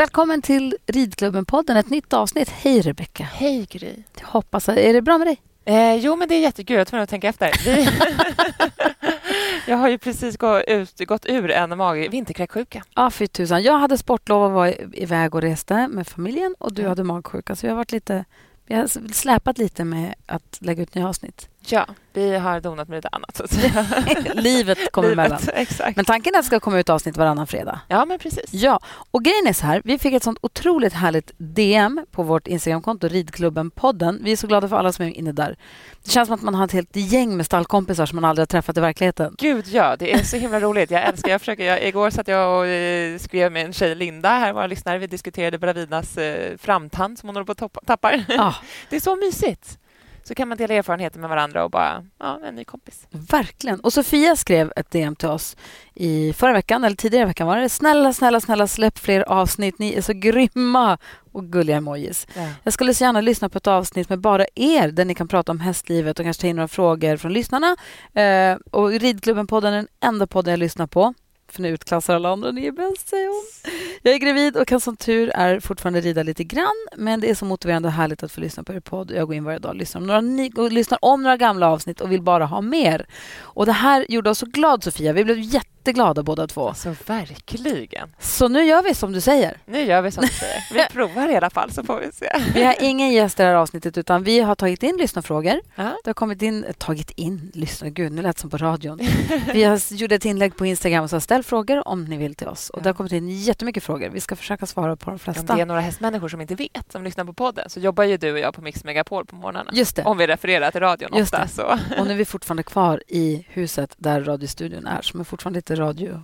Välkommen till Ridklubben-podden, ett nytt avsnitt. Hej Rebecka. Hej Gry. Jag hoppas, är det bra med dig? Eh, jo, men det är jättekul. Jag tror att tänka efter. Jag har ju precis gått, ut, gått ur en mag vinterkräksjuka. Ja, fy tusan. Jag hade sportlov och var iväg och reste med familjen och du hade magsjuka. Så vi har varit lite... Vi har släpat lite med att lägga ut nya avsnitt. Ja, vi har donat med lite annat. Livet kommer Livet, emellan. Exakt. Men tanken är att det ska komma ut avsnitt varannan fredag. Ja, men precis. Ja, och grejen är så här. Vi fick ett sånt otroligt härligt DM på vårt Instagramkonto, Ridklubben-podden. Vi är så glada för alla som är inne där. Det känns som att man har ett helt gäng med stallkompisar som man aldrig har träffat i verkligheten. Gud, ja. Det är så himla roligt. Jag älskar jag försöker, jag, Igår satt jag och eh, skrev med en tjej, Linda, här våra lyssnare. Vi diskuterade Bravinas eh, framtand som hon håller på att tappa. Ja. Det är så mysigt. Så kan man dela erfarenheter med varandra och bara, ja, en ny kompis. Verkligen. Och Sofia skrev ett DM till oss i förra veckan, eller tidigare veckan var det. Snälla, snälla, snälla släpp fler avsnitt. Ni är så grymma och gulliga emojis. Ja. Jag skulle så gärna lyssna på ett avsnitt med bara er där ni kan prata om hästlivet och kanske ta in några frågor från lyssnarna. Eh, och Ridklubben-podden är den enda podden jag lyssnar på. För nu utklassar alla andra. Ni är bäst, säger hon. Jag är gravid och kan som tur är fortfarande rida lite grann. Men det är så motiverande och härligt att få lyssna på er podd. Jag går in varje dag och lyssnar om några, lyssnar om några gamla avsnitt och vill bara ha mer. Och Det här gjorde oss så glad, Sofia. Vi blev jätteglada båda två. Alltså, verkligen. Så nu gör vi som du säger. Nu gör vi som du säger. Vi provar i alla fall, så får vi se. Vi har ingen gäst i det här avsnittet utan vi har tagit in lyssnarfrågor. Ja. Det har kommit in... Tagit in? Lyssna, gud, nu lät som på radion. Vi har gjort ett inlägg på Instagram och sa ställ frågor om ni vill till oss. Och. Det har kommit in jättemycket frågor. Vi ska försöka svara på de Om flesta. det är några hästmänniskor som inte vet, som lyssnar på podden, så jobbar ju du och jag på Mix Megapol på morgnarna. Just det. Om vi refererar till radion Just ofta. det. Så. Och nu är vi fortfarande kvar i huset där radiostudion är, som är fortfarande lite radio...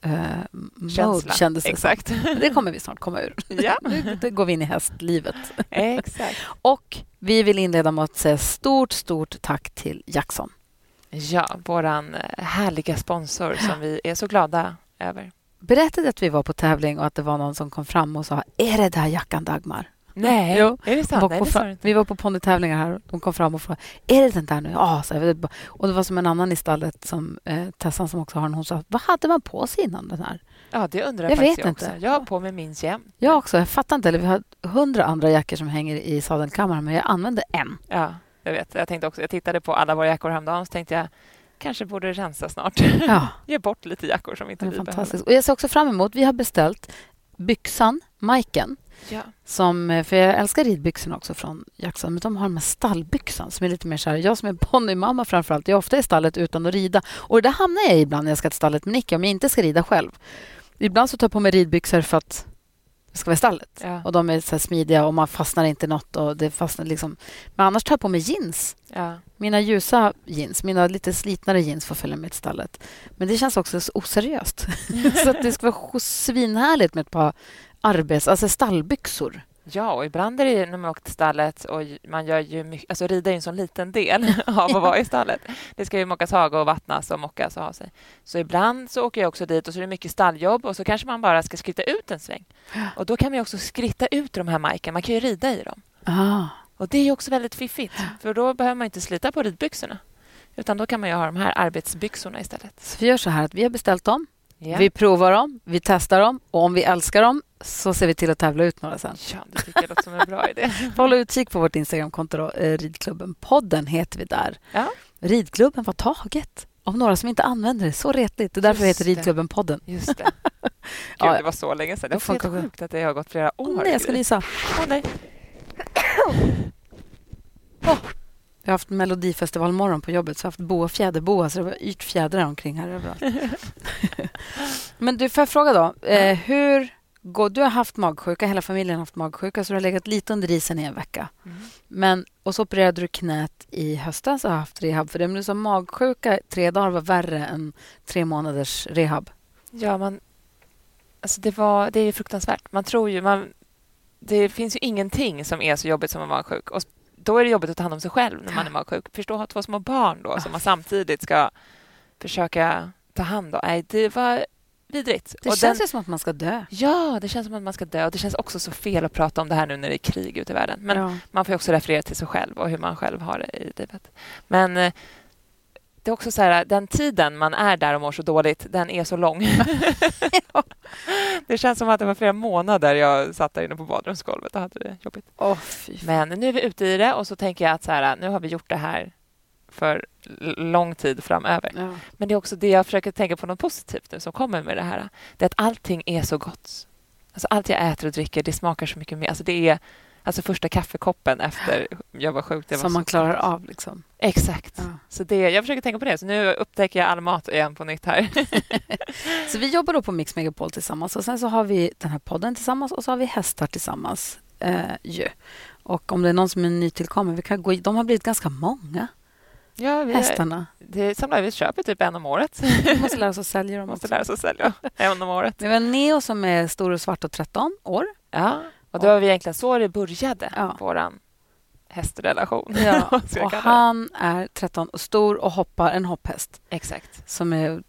Eh, Känsla. kändes det som. Exakt. Men Det kommer vi snart komma ur. Ja. Nu går vi in i hästlivet. Exakt. Och vi vill inleda med att säga stort, stort tack till Jackson. Ja, vår härliga sponsor som vi är så glada över. Berättade att vi var på tävling och att det var någon som kom fram och sa Är det där jackan Dagmar? Nej, Jo. är det sant? Nej, det sa fra- du inte. vi var på ponnytävlingar här och de kom fram och frågade Är det den där nu? Ja, så jag. Och det var som en annan i stallet, som, eh, Tessan som också har den. Hon sa Vad hade man på sig innan den här? Ja, det undrar Jag faktiskt vet jag inte. också. Jag har på mig min jämt. Jag också. Jag fattar inte. Eller vi har hundra andra jackor som hänger i sadelkammaren men jag använde en. Ja, jag vet. Jag tänkte också, jag tittade på alla våra jackor häromdagen så tänkte jag kanske borde rensa snart. Ja, Ge bort lite jackor som inte vi behöver. Och jag ser också fram emot, vi har beställt byxan, Majken, Ja. Som, eh, för jag älskar ridbyxorna också från Jackson, men de har de här stallbyxan som är lite mer så här, jag som är ponnymamma framförallt, jag är ofta i stallet utan att rida. Och det där hamnar jag ibland när jag ska till stallet med Nicky, om jag inte ska rida själv. Ibland så tar jag på mig ridbyxor för att jag ska vara i stallet. Ja. Och de är så smidiga och man fastnar inte i något. Och det fastnar liksom. Men annars tar jag på mig jeans. Ja. Mina ljusa jeans, mina lite slitnare jeans får följa med till stallet. Men det känns också så oseriöst. så att det ska vara svinhärligt med ett par arbets... Alltså stallbyxor. Ja, och ibland är det när man åker till stallet och man gör ju mycket, alltså rida är ju en sån liten del av att vara i stallet. Det ska ju mockas hage och vattnas och mockas och ha sig. Så ibland så åker jag också dit och så är det mycket stalljobb och så kanske man bara ska skritta ut en sväng. Och då kan man ju också skritta ut de här majken, man kan ju rida i dem. Ah. Och det är ju också väldigt fiffigt, för då behöver man inte slita på ridbyxorna. Utan då kan man ju ha de här arbetsbyxorna istället. Så vi gör så här att vi har beställt dem, Ja, vi provar dem, vi testar dem och om vi älskar dem så ser vi till att tävla ut några sen. ja det tycker jag låter som en bra idé. Får hålla utkik på vårt Instagramkonto. Då. Eh, Ridklubben podden heter vi där. Ja. Ridklubben var taget av några som inte använder det. Så retligt. Det är därför det Just heter det. Ridklubben podden. Just det. Gud, Ja. det var så länge sedan. Det är helt sjukt att det har gått flera år. Åh nej, jag ska nysa. Åh, nej. Vi har haft Melodifestivalmorgon på jobbet, så jag har haft boa fjäderboa, så det var yrt fjädrar omkring här överallt. Men du, får jag fråga då. Eh, hur går, du har haft magsjuka, hela familjen har haft magsjuka, så du har legat lite under isen i en vecka. Mm. Men, och så opererade du knät i höstas och har haft rehab för det. Men du sa magsjuka tre dagar var värre än tre månaders rehab. Ja, man... Alltså det, var, det är ju fruktansvärt. Man tror ju... Man, det finns ju ingenting som är så jobbigt som att vara magsjuk. Och då är det jobbigt att ta hand om sig själv när man är magsjuk. Förstå att ha två små barn då som man samtidigt ska försöka ta hand om. Nej, det var vidrigt. Det Och känns den- som att man ska dö. Ja, det känns som att man ska dö. Och det känns också så fel att prata om det här nu när det är krig ute i världen. Men ja. man får också referera till sig själv och hur man själv har det i livet. Men eh, det är också så här, den tiden man är där och mår så dåligt, den är så lång. det känns som att det var flera månader jag satt där inne på badrumsgolvet och hade det jobbigt. Oh, Men nu är vi ute i det och så tänker jag att så här, nu har vi gjort det här för lång tid framöver. Ja. Men det är också det jag försöker tänka på något positivt nu som kommer med det här. Det är att allting är så gott. Alltså allt jag äter och dricker, det smakar så mycket mer. Alltså det är alltså första kaffekoppen efter jag var sjuk. Det som man klarar av. Liksom. Exakt. Ja. Så det, jag försöker tänka på det. Så nu upptäcker jag all mat igen på nytt här. så vi jobbar då på Mix Megapol tillsammans och sen så har vi den här podden tillsammans och så har vi hästar tillsammans. Eh, ju. Och om det är någon som är nytillkommen, vi kan gå, de har blivit ganska många. Ja, vi, hästarna. Det samlar vi köper typ en om året. Vi måste lära oss att sälja dem. måste lära oss att sälja en om året. Vi har Neo som är stor och svart och 13 år. Ja, och det var vi egentligen så det började, ja. vår hästrelation. Ja, och han är 13 och stor och hoppar en hopphäst. Exakt. Som är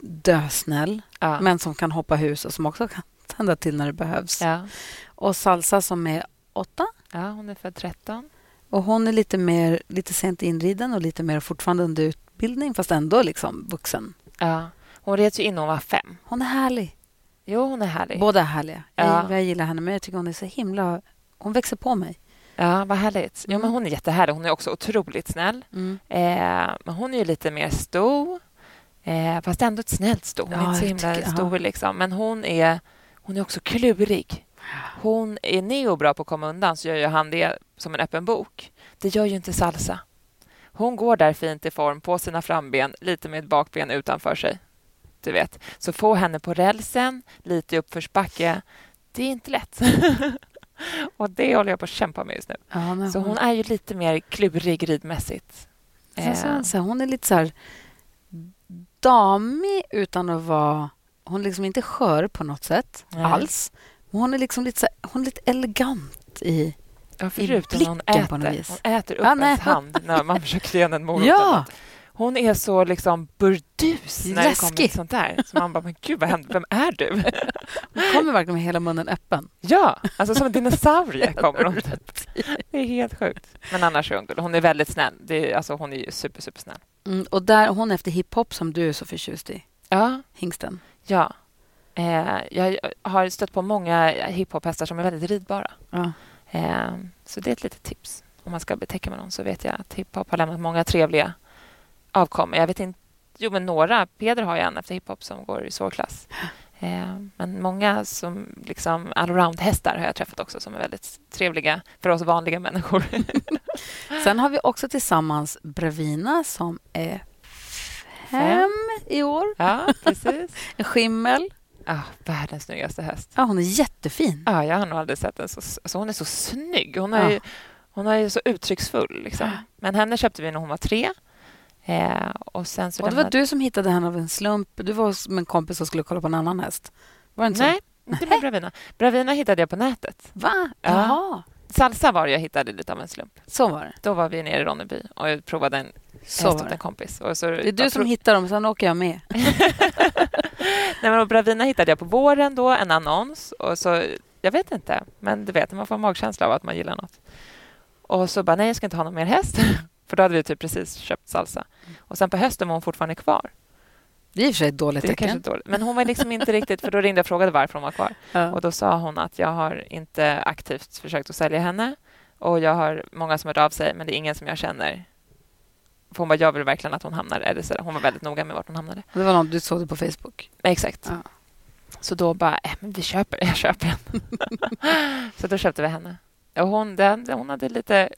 dösnäll, ja. men som kan hoppa hus och som också kan tända till när det behövs. Ja. Och Salsa som är 8. Ja, hon är född 13. Och hon är lite mer lite sent inriden och lite mer fortfarande under utbildning fast ändå liksom vuxen. Ja. Hon reds ju in när hon var fem. Hon är härlig. Jo, hon är härlig. Båda är härliga. Ja. Jag, jag gillar henne, men jag tycker hon är så himla... Hon växer på mig. Ja, vad härligt. Jo, men hon är jättehärlig. Hon är också otroligt snäll. Mm. Eh, men hon är ju lite mer stor, eh, fast ändå ett snällt sto. Hon ja, är inte så himla tycker, stor. Liksom. Men hon är, hon är också klurig. Hon är Neo bra på att komma undan så gör ju han det som en öppen bok. Det gör ju inte Salsa. Hon går där fint i form på sina framben, lite med ett bakben utanför sig. Du vet. Så få henne på rälsen, lite i uppförsbacke, det är inte lätt. och det håller jag på att kämpa med just nu. Ja, hon... Så hon är ju lite mer klurig ridmässigt. Eh. Så, hon är lite så här damig utan att vara... Hon är liksom inte skör på något sätt Nej. alls. Hon är liksom lite, så här, hon är lite elegant i, ja, i blicken hon äter, på något vis. Hon äter upp ja, ens hand när man försöker ge henne en morot. Ja. Hon är så liksom burdus när det kommer till sånt där. Så man bara, men gud, vad händer? Vem är du? Hon kommer verkligen med hela munnen öppen. Ja, alltså som en dinosaurie kommer hon. Det är helt sjukt. Men annars är hon Hon är väldigt snäll. Det är, alltså, hon är super, super snäll. Mm, och där, hon är efter hiphop som du är så förtjust i. Ja. Hingsten. Ja. Eh, jag har stött på många hiphophästar som är väldigt ridbara. Ja. Eh, så det är ett litet tips. Om man ska betäcka med någon så vet jag att hiphop har lämnat många trevliga avkommor. Jag vet inte, jo men några. Peder har ju en efter hiphop som går i svårklass. Eh, men många som liksom allround-hästar har jag träffat också som är väldigt trevliga för oss vanliga människor. Sen har vi också tillsammans Bravina som är fem i år. Ja, precis. en skimmel. Ah, världens snyggaste häst. Ja, hon är jättefin. Ah, jag har nog aldrig sett en så... Alltså hon är så snygg. Hon är, ju, hon är så uttrycksfull. Liksom. Men henne köpte vi när hon var tre. Eh, och sen så och det var du som hittade henne av en slump. Du var med en kompis som skulle kolla på en annan häst. Var det inte Nej, så? inte med Bravina. Bravina hittade jag på nätet. Va? Jaha. Salsa var det jag hittade lite av en slump. Så var det. Då var vi nere i Ronneby och jag provade en så häst åt en kompis. Och så, det är du som hittar dem, sen åker jag med. Nej, men Bravina hittade jag på våren, då, en annons. Och så, jag vet inte, men du vet, man får en magkänsla av att man gillar något. Och så bara, nej, jag ska inte ha någon mer häst. För då hade vi typ precis köpt salsa. Och sen på hösten var hon fortfarande kvar. Det är i och för sig ett dåligt det tecken. Dåligt. Men hon var liksom inte riktigt... För Då ringde jag och frågade varför hon var kvar. Ja. Och Då sa hon att jag har inte aktivt försökt att sälja henne. Och Jag har många som hört av sig, men det är ingen som jag känner. För hon bara, jag vill verkligen att hon hamnar där. Hon var väldigt noga med vart hon hamnade. Det var något du såg det på Facebook? Exakt. Ja. Så då bara, äh, men vi köper Jag köper den. så då köpte vi henne. Och hon, den, hon hade lite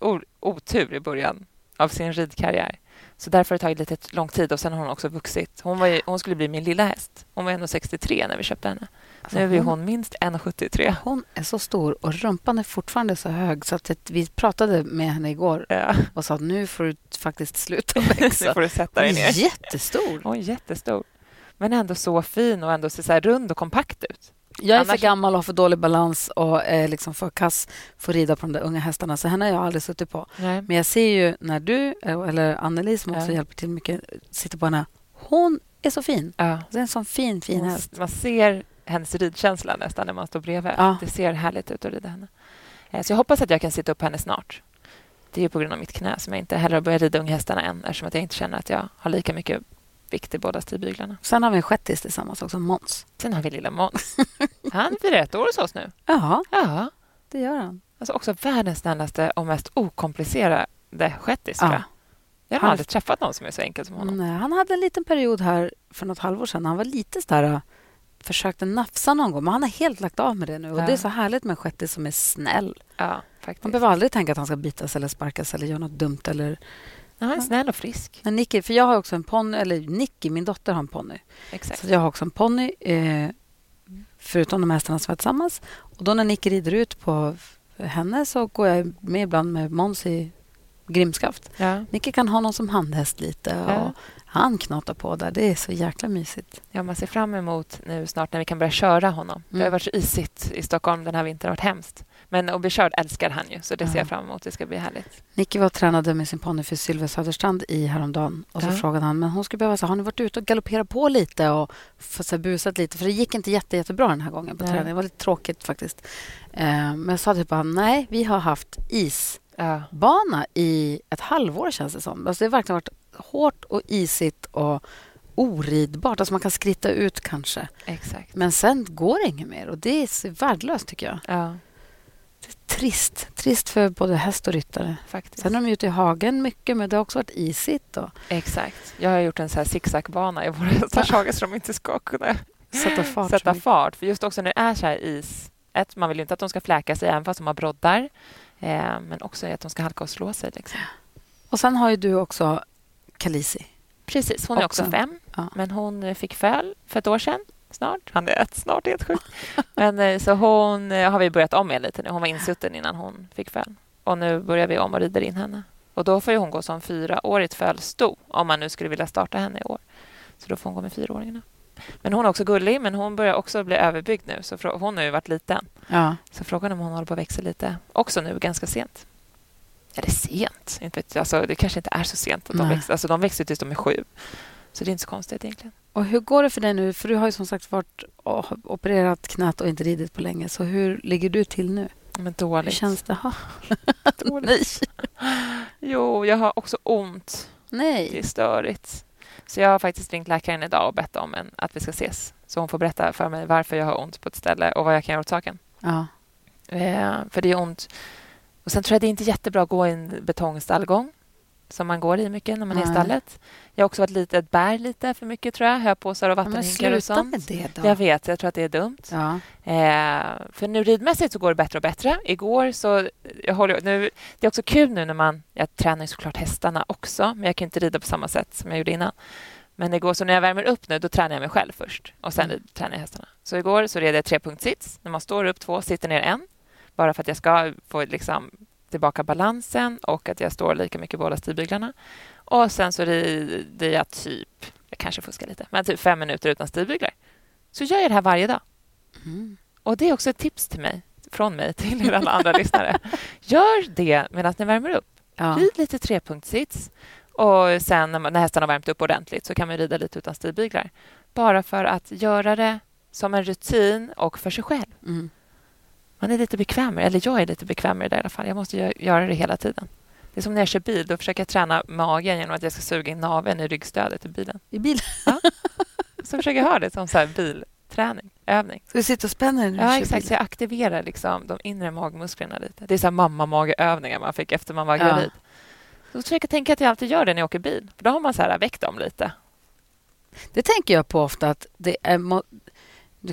otur i början av sin ridkarriär. Så därför har det tagit lite lång tid och sen har hon också vuxit. Hon, var ju, hon skulle bli min lilla häst. Hon var 1,63 när vi köpte henne. Alltså nu är hon, hon minst 1,73. Hon är så stor och rumpan är fortfarande så hög så att vi pratade med henne igår ja. och sa att nu får du faktiskt sluta växa. nu får du sätta dig ner. Hon är jättestor. Hon är jättestor. Men ändå så fin och ändå ser så rund och kompakt ut. Jag är Annars... för gammal och har för dålig balans och är liksom för kass för att rida på de där unga hästarna. Så henne har jag aldrig suttit på. Nej. Men jag ser ju när du, eller Anneli som också ja. hjälper till mycket, sitter på henne. Hon är så fin. Ja. Det är en sån fin, fin man, häst. Man ser hennes ridkänsla nästan när man står bredvid. Ja. Det ser härligt ut att rida henne. Eh, så jag hoppas att jag kan sitta upp henne snart. det är på grund av mitt knä som jag inte heller har börjat rida unghästarna än eftersom att jag inte känner att jag har lika mycket vikt i båda stigbyglarna. Sen har vi en shettis tillsammans också, Måns. Sen har vi lilla Måns. Han firar ett år hos oss nu. Ja, Ja, det gör han. alltså också världens snällaste och mest okomplicerade shettis, Ja. jag. Har Han- aldrig träffat någon som är så enkel som honom. Nej, han hade en liten period här för något halvår sedan. Han var lite så där, försökte nafsa någon gång, men han har helt lagt av med det nu. Och Ja. Det är så härligt med en shettis som är snäll. Ja, faktiskt. Man behöver aldrig tänka att han ska bitas eller sparkas eller göra något dumt. Eller... Ja, han är snäll och frisk. Men Nicky, för jag har också en ponny, eller Nicky, min dotter har en ponny. Så jag har också en ponny, eh, förutom de hästarna som är tillsammans. Och då när Nicky rider ut på henne så går jag med ibland med Måns i grimskaft. Ja. Nicky kan ha någon som handhäst lite och Ja. han knatar på där. Det är så jäkla mysigt. Ja, man ser fram emot nu snart när vi kan börja köra honom. Det har Mm. varit så isigt i Stockholm den här vintern. Det har varit hemskt. Men att bli körd älskar han ju, så det ser Ja. jag fram emot. Det ska bli härligt. Nicky var och tränade med sin ponny för Sylvia Söderstrand i häromdagen. Och så frågade han, men hon skulle behöva säga, har ni varit ute och galopperat på lite och så busat lite? För det gick inte jätte, jättebra den här gången på Nej. träningen. Det var lite tråkigt faktiskt. Eh, men jag sa typ bara, nej, vi har haft isbana Ja, i ett halvår känns det som. Alltså det har verkligen varit hårt och isigt och oridbart. Alltså man kan skritta ut kanske. exakt. Men sen går det inget mer och det är så värdelöst tycker jag. Ja, trist. Trist för både häst och ryttare. faktiskt. Sen är de ute i hagen mycket, men det har också varit isigt. Och Exakt. Jag har gjort en så här zigzagbana i våra hästars hage så de inte ska kunna sätta fart. sätta fart. För just också när det är så här is... Ett, man vill ju inte att de ska fläka sig även fast de har broddar. Eh, men också att de ska halka och slå sig. Liksom. Och sen har ju du också Kalisi. Precis, hon är också Också. fem. Ja. Men hon fick föl för ett år sedan. Snart. Han är ett snart, helt sjukt. Men, eh, så hon eh, har vi börjat om med lite nu. Hon var insutten innan hon fick föl. Och nu börjar vi om och rider in henne. Och då får ju hon gå som fyraårigt fölsto om man nu skulle vilja starta henne i år. Så då får hon gå med fyraåringarna. Men hon är också gullig, men hon börjar också bli överbyggd nu. Så hon har ju varit liten. Ja. Så frågan är om hon håller på att växa lite också nu, ganska sent. Eller sent, inte vet jag. Alltså, det kanske inte är så sent. Att de, Nej. växer. Alltså, de växer tills de är sju. Så det är inte så konstigt egentligen. Och hur går det för dig nu? För du har ju som sagt varit och opererat knät och inte ridit på länge. Så hur ligger du till nu? Men Hur dåligt. känns det? Dåligt. Jo, jag har också ont. Det Nej. är störigt. Så jag har faktiskt ringt läkaren idag och bett om en, att vi ska ses. Så hon får berätta för mig varför jag har ont på ett ställe och vad jag kan göra åt saken. Ja. Eh, för det är ont. Och sen tror jag det är inte jättebra att gå i en betongstallgång som man går i mycket när man är i Nej. stallet. Jag har också varit lite, bär lite för mycket tror jag. Höpåsar och Ja, vattenhinkar och sluta sånt. med det då. Jag vet, jag tror att det är dumt. Ja. Eh, för nu ridmässigt så går det bättre och bättre. Igår så... Jag håller, nu, det är också kul nu när man... Jag tränar ju såklart hästarna också, men jag kan inte rida på samma sätt som jag gjorde innan. Men igår, så när jag värmer upp nu, då tränar jag mig själv först och sen Mm. tränar jag hästarna. Så igår så red jag trepunktssits. När man står upp två, sitter ner en. Bara för att jag ska få liksom tillbaka balansen och att jag står lika mycket båda stigbyglarna. Och sen så rider jag typ, jag kanske fuskar lite, men typ fem minuter utan stigbyglar. Så gör jag det här varje dag. Mm. Och Det är också ett tips till mig, från mig till er alla andra lyssnare. Gör det medan ni värmer upp. Ja. Rid lite trepunktssits. Och sen när, hästarna har värmt upp ordentligt så kan man rida lite utan stigbyglar. Bara för att göra det som en rutin och för sig själv. Mm. Man är lite bekvämare, eller jag är lite bekvämare där i alla fall. Jag måste gö- göra det hela tiden. Det är som när jag kör bil. Då försöker jag träna magen genom att jag ska suga in naveln i ryggstödet i bilen. I bilen. Så försöker jag ha det som så här bilträning, övning. Ska du sitta och spänna dig när du Ja, exakt. bil? Så jag aktiverar liksom de inre magmusklerna lite. Det är så här mamma-mageövningar man fick efter man var Ja. gravid. Så försöker jag tänka att jag alltid gör det när jag åker bil. För Då har man så här väckt dem lite. Det tänker jag på ofta att det är... Må...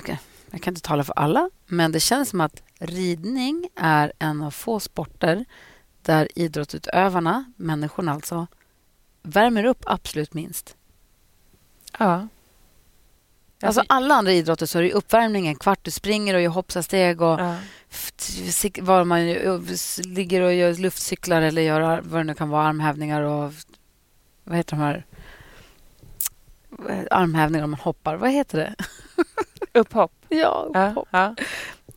Kan... Jag kan inte tala för alla, men det känns som att ridning är en av få sporter där idrottsutövarna, människorna alltså, värmer upp absolut minst. Ja. Alltså alla andra idrotter så är det uppvärmning en kvart. Du springer och gör hoppsasteg och ja. var man ligger och gör luftcyklar eller gör vad det nu kan vara, armhävningar och vad heter de här armhävningar om man hoppar. Vad heter det? Upphopp. Ja, Ja. hopp. Ja.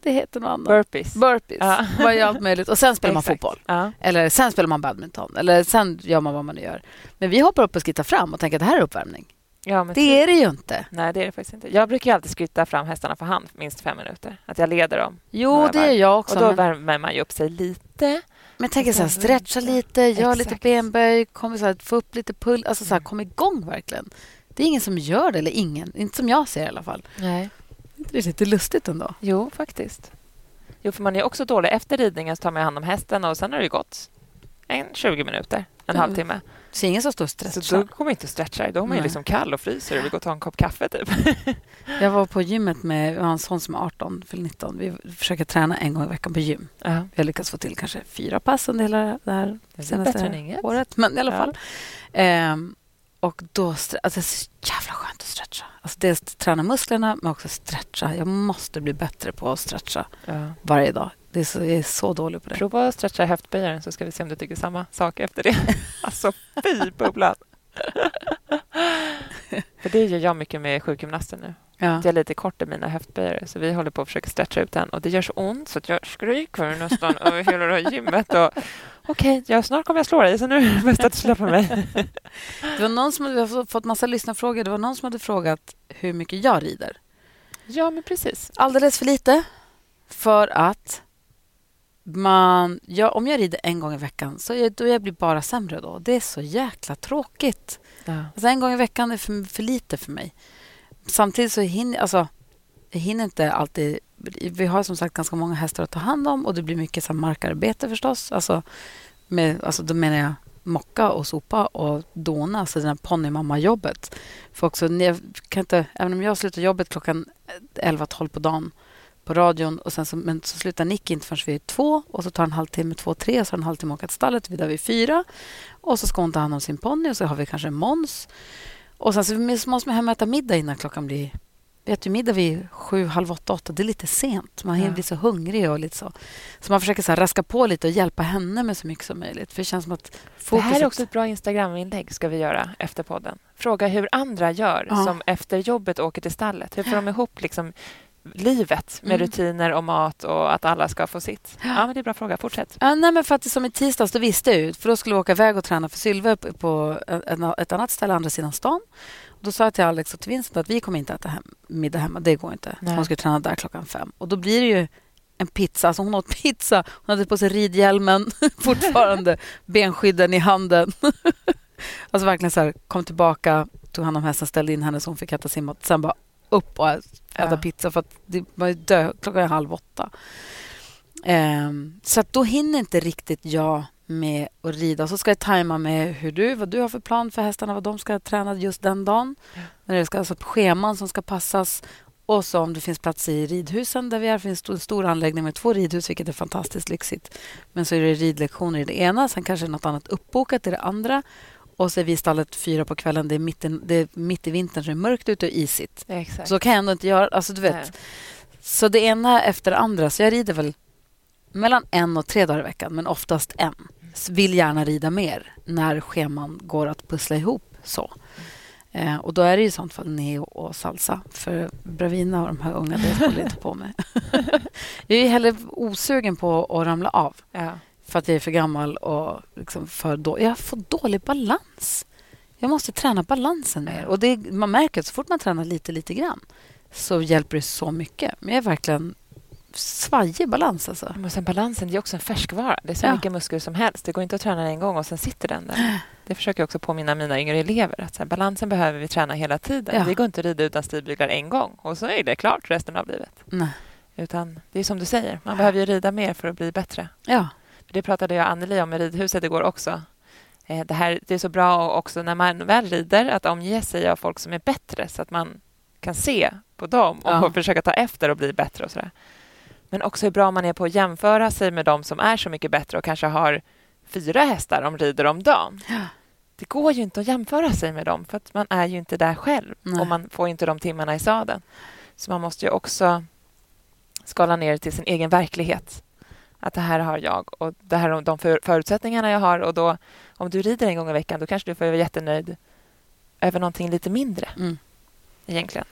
Det heter något annat. Burpees. Burpees. Ja. Vad gör allt möjligt. Och sen spelar man fotboll. Ja. Eller sen spelar man badminton. Eller sen gör man vad man nu gör. Men vi hoppar upp och skrittar fram och tänker att det här är uppvärmning. Ja, Det typ. är det ju inte. Nej, det är det faktiskt inte. Jag brukar alltid skritta fram hästarna för hand minst fem minuter. Att jag leder dem. Jo, det är jag också. Och då men- värmer man ju upp sig lite. Men tänker så här, stretcha lite, gör lite benböj, kom så här, få upp lite puls. Alltså så här, kom igång verkligen. Det är ingen som gör det, eller ingen. Inte som jag ser i alla fall. Nej. Det är lite lustigt ändå. Jo, faktiskt. Jo, för man är också dålig. Efter ridningen så tar man hand om hästen och sen har det gått en 20 minuter, en mm. halvtimme. Så ingen som står och stretchar? Så då man inte och stretchar. Då är man liksom kall och fryser och vill gå och ta en kopp kaffe. Typ. jag var på gymmet med en son som är 18, fyller 19. Vi försöker träna en gång i veckan på gym. Uh-huh. Vi har lyckats få till kanske fyra pass under hela det här det senaste året. Men i alla fall. Ja. Um, och då, alltså det är så jävla skönt att stretcha. Alltså dels träna musklerna, men också stretcha. Jag måste bli bättre på att stretcha ja. varje dag. Det är så, jag är så dålig på det. Prova att stretcha höftböjaren så ska vi se om du tycker samma sak efter det. alltså, fy bubblan! För det gör jag mycket med sjukgymnasten nu. Ja. Jag är lite kort i mina höftböjare så vi håller på att försöka stretcha ut den och det gör så ont så att jag skriker nästan över hela det här gymmet. Och, Okej, okay, snart kommer jag slå dig så nu är det bäst att du släpper mig. det var någon som hade fått massa lyssnarfrågor. Det var någon som hade frågat hur mycket jag rider. Ja, men precis. Alldeles för lite för att man, ja, om jag rider en gång i veckan så jag, då jag blir bara sämre. då. Det är så jäkla tråkigt. Ja. Alltså, en gång i veckan är för, för lite för mig. Samtidigt så hinner alltså, jag hinner inte alltid... Vi har som sagt ganska många hästar att ta hand om och det blir mycket så markarbete förstås. Alltså, med, alltså, då menar jag mocka och sopa och dona, alltså det där ponnymamma-jobbet. För också, jag kan inte, även om jag slutar jobbet klockan 11-12 på dagen på radion. Och sen så, men så slutar Nick inte förrän vid två och så tar en halvtimme två, tre och så har en halvtimme åka till stallet. Vi där vid fyra. Och så ska hon ta hand om sin ponny och så har vi kanske Måns. Och sen så måste man hem och äta middag innan klockan blir... Vi äter middag vid sju, halv åtta, åtta. Det är lite sent. Man ja. blir så hungrig och lite så. Så man försöker så raska på lite och hjälpa henne med så mycket som möjligt. För det känns som att Det här är också ett bra Instagram-inlägg ska vi göra efter podden. Fråga hur andra gör ja. som efter jobbet åker till stallet. Hur får de ihop liksom livet med mm. rutiner och mat och att alla ska få sitt? Ja, men det är en bra fråga. Fortsätt. Ja, nej, men för att som i tisdags, då visste jag ut. För då skulle vi åka iväg och träna för Sylve på ett annat ställe andra sidan stan. Då sa jag till Alex och till Vincent att vi kommer inte äta hem, middag hemma. Det går inte. Nej. Hon skulle träna där klockan fem. Och då blir det ju en pizza. Alltså hon åt pizza. Hon hade på sig ridhjälmen fortfarande. benskydden i handen. alltså verkligen så här, kom tillbaka, tog hand om hästen, ställde in henne så hon fick äta sin mat. Sen bara upp och äta ja. pizza för att det var dö. klockan är halv åtta. Um, så då hinner inte riktigt jag med att rida. Så ska jag tajma med hur du, vad du har för plan för hästarna, vad de ska träna just den dagen. Ja. När det ska, alltså scheman som ska passas. Och så om det finns plats i ridhusen där vi är. Finns en stor anläggning med två ridhus, vilket är fantastiskt lyxigt. Men så är det ridlektioner i det ena, sen kanske något annat uppbokat i det andra. Och så är vi i stallet fyra på kvällen. Det är mitt i, det är mitt i vintern, så det är mörkt ute och isigt. Exakt. Så kan jag ändå inte göra... Alltså, du vet. Så det ena efter det andra. Så jag rider väl mellan en och tre dagar i veckan, men oftast en. Vill gärna rida mer när scheman går att pussla ihop så. Eh, och då är det i sånt fall neo och salsa. För Bravina och de här unga, det håller inte på med. jag är heller osugen på att ramla av. Ja för att jag är för gammal och liksom för då, jag får dålig balans. Jag måste träna balansen mer. Och det, man märker att så fort man tränar lite, lite grann så hjälper det så mycket. Men jag är verkligen svajig balans. Alltså. Men sen balansen är också en färskvara. Det är så ja. mycket muskler som helst. Det går inte att träna en gång och sen sitter den där. Det försöker jag också påminna mina yngre elever. Att här, balansen behöver vi träna hela tiden. Ja. Det går inte att rida utan stigbyglar en gång och så är det klart resten av livet. Nej. Utan det är som du säger, man behöver ju rida mer för att bli bättre. Ja. Det pratade jag och Anneli om i ridhuset igår också. Eh, det, här, det är så bra också när man väl rider att omge sig av folk som är bättre så att man kan se på dem och ja. försöka ta efter och bli bättre. och sådär. Men också hur bra man är på att jämföra sig med dem som är så mycket bättre och kanske har fyra hästar de rider om dagen. Ja. Det går ju inte att jämföra sig med dem för att man är ju inte där själv Nej. och man får inte de timmarna i sadeln. Så man måste ju också skala ner till sin egen verklighet att det här har jag och det här är de förutsättningarna jag har. Och då, om du rider en gång i veckan, då kanske du får vara jättenöjd över någonting lite mindre. Mm. Egentligen.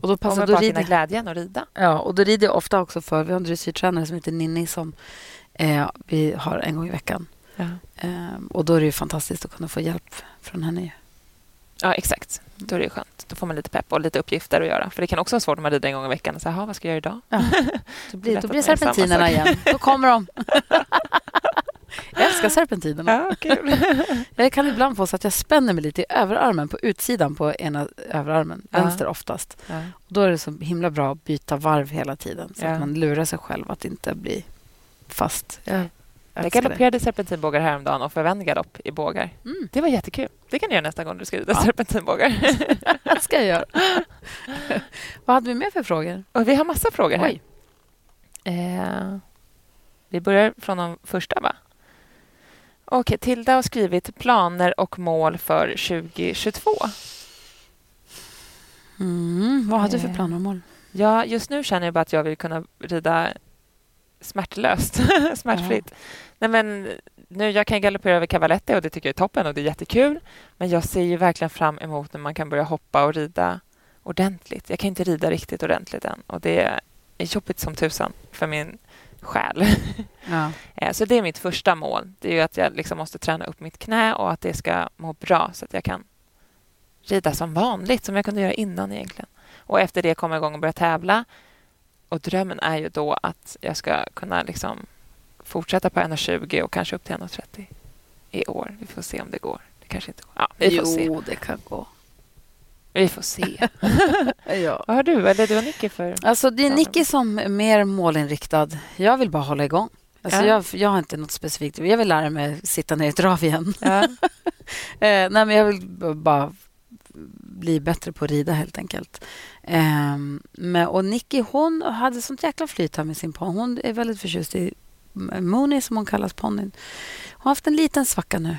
Och då passar, bara rider... glädjen att rida. Ja, och då rider jag ofta också för... Vi har en dressyrtränare som heter Ninni som eh, vi har en gång i veckan. Ja. Eh, och då är det fantastiskt att kunna få hjälp från henne. Ja, exakt. Då är det skönt. Då får man lite pepp och lite uppgifter att göra. För det kan också vara svårt när man rider en gång i veckan. Så här, vad ska jag göra idag? Ja. Då blir, då blir serpentinerna igen. Då kommer de. Jag älskar serpentinerna. Ja, kul. Jag kan ibland få så att jag spänner mig lite i överarmen, på utsidan på ena överarmen, Ja. vänster oftast. Ja. Då är det så himla bra att byta varv hela tiden så att man lurar sig själv att inte bli fast. Jag Jag galopperade serpentinbågar häromdagen och förvände galopp i bågar. Mm. Det var jättekul. Det kan du göra nästa gång du ska rida Ja. serpentinbågar. Det ska jag göra. Vad hade vi mer för frågor? Och vi har massa frågor här. Eh, vi börjar från de första, va? Okej, Tilda har skrivit planer och mål för 2022. Mm, vad hade du för Eh. planer och mål? Ja, just nu känner jag bara att jag vill kunna rida smärtlöst, smärtfritt. Nej, men nu, jag kan galoppera över Cavaletti och det tycker jag är toppen och det är jättekul. Men jag ser ju verkligen fram emot när man kan börja hoppa och rida ordentligt. Jag kan inte rida riktigt ordentligt än och det är jobbigt som tusan för min själ. Ja. Eh, Så det är mitt första mål. Det är ju att jag liksom måste träna upp mitt knä och att det ska må bra så att jag kan rida som vanligt, som jag kunde göra innan egentligen. Och efter det komma igång och börja tävla. Och drömmen är ju då att jag ska kunna liksom fortsätta på 1,20 och kanske upp till 1,30 i år. Vi får se om det går. Det kanske inte går. Ja, vi får se. Jo, det kan gå. Vi får se. Ja. Vad har du eller du och Nicky för... Alltså, det är. Nicky som är mer målinriktad. Jag vill bara hålla igång. Alltså, Ja. jag, jag har inte något specifikt. Jag vill lära mig sitta ner i trav igen. Ja. Eh, nej, men jag vill bara bli bättre på att rida helt enkelt. Ehm, men, och Nicky hon hade sånt jäkla flyt här med sin ponny. Hon är väldigt förtjust i Mooney som hon kallas ponnyn. Hon har haft en liten svacka nu.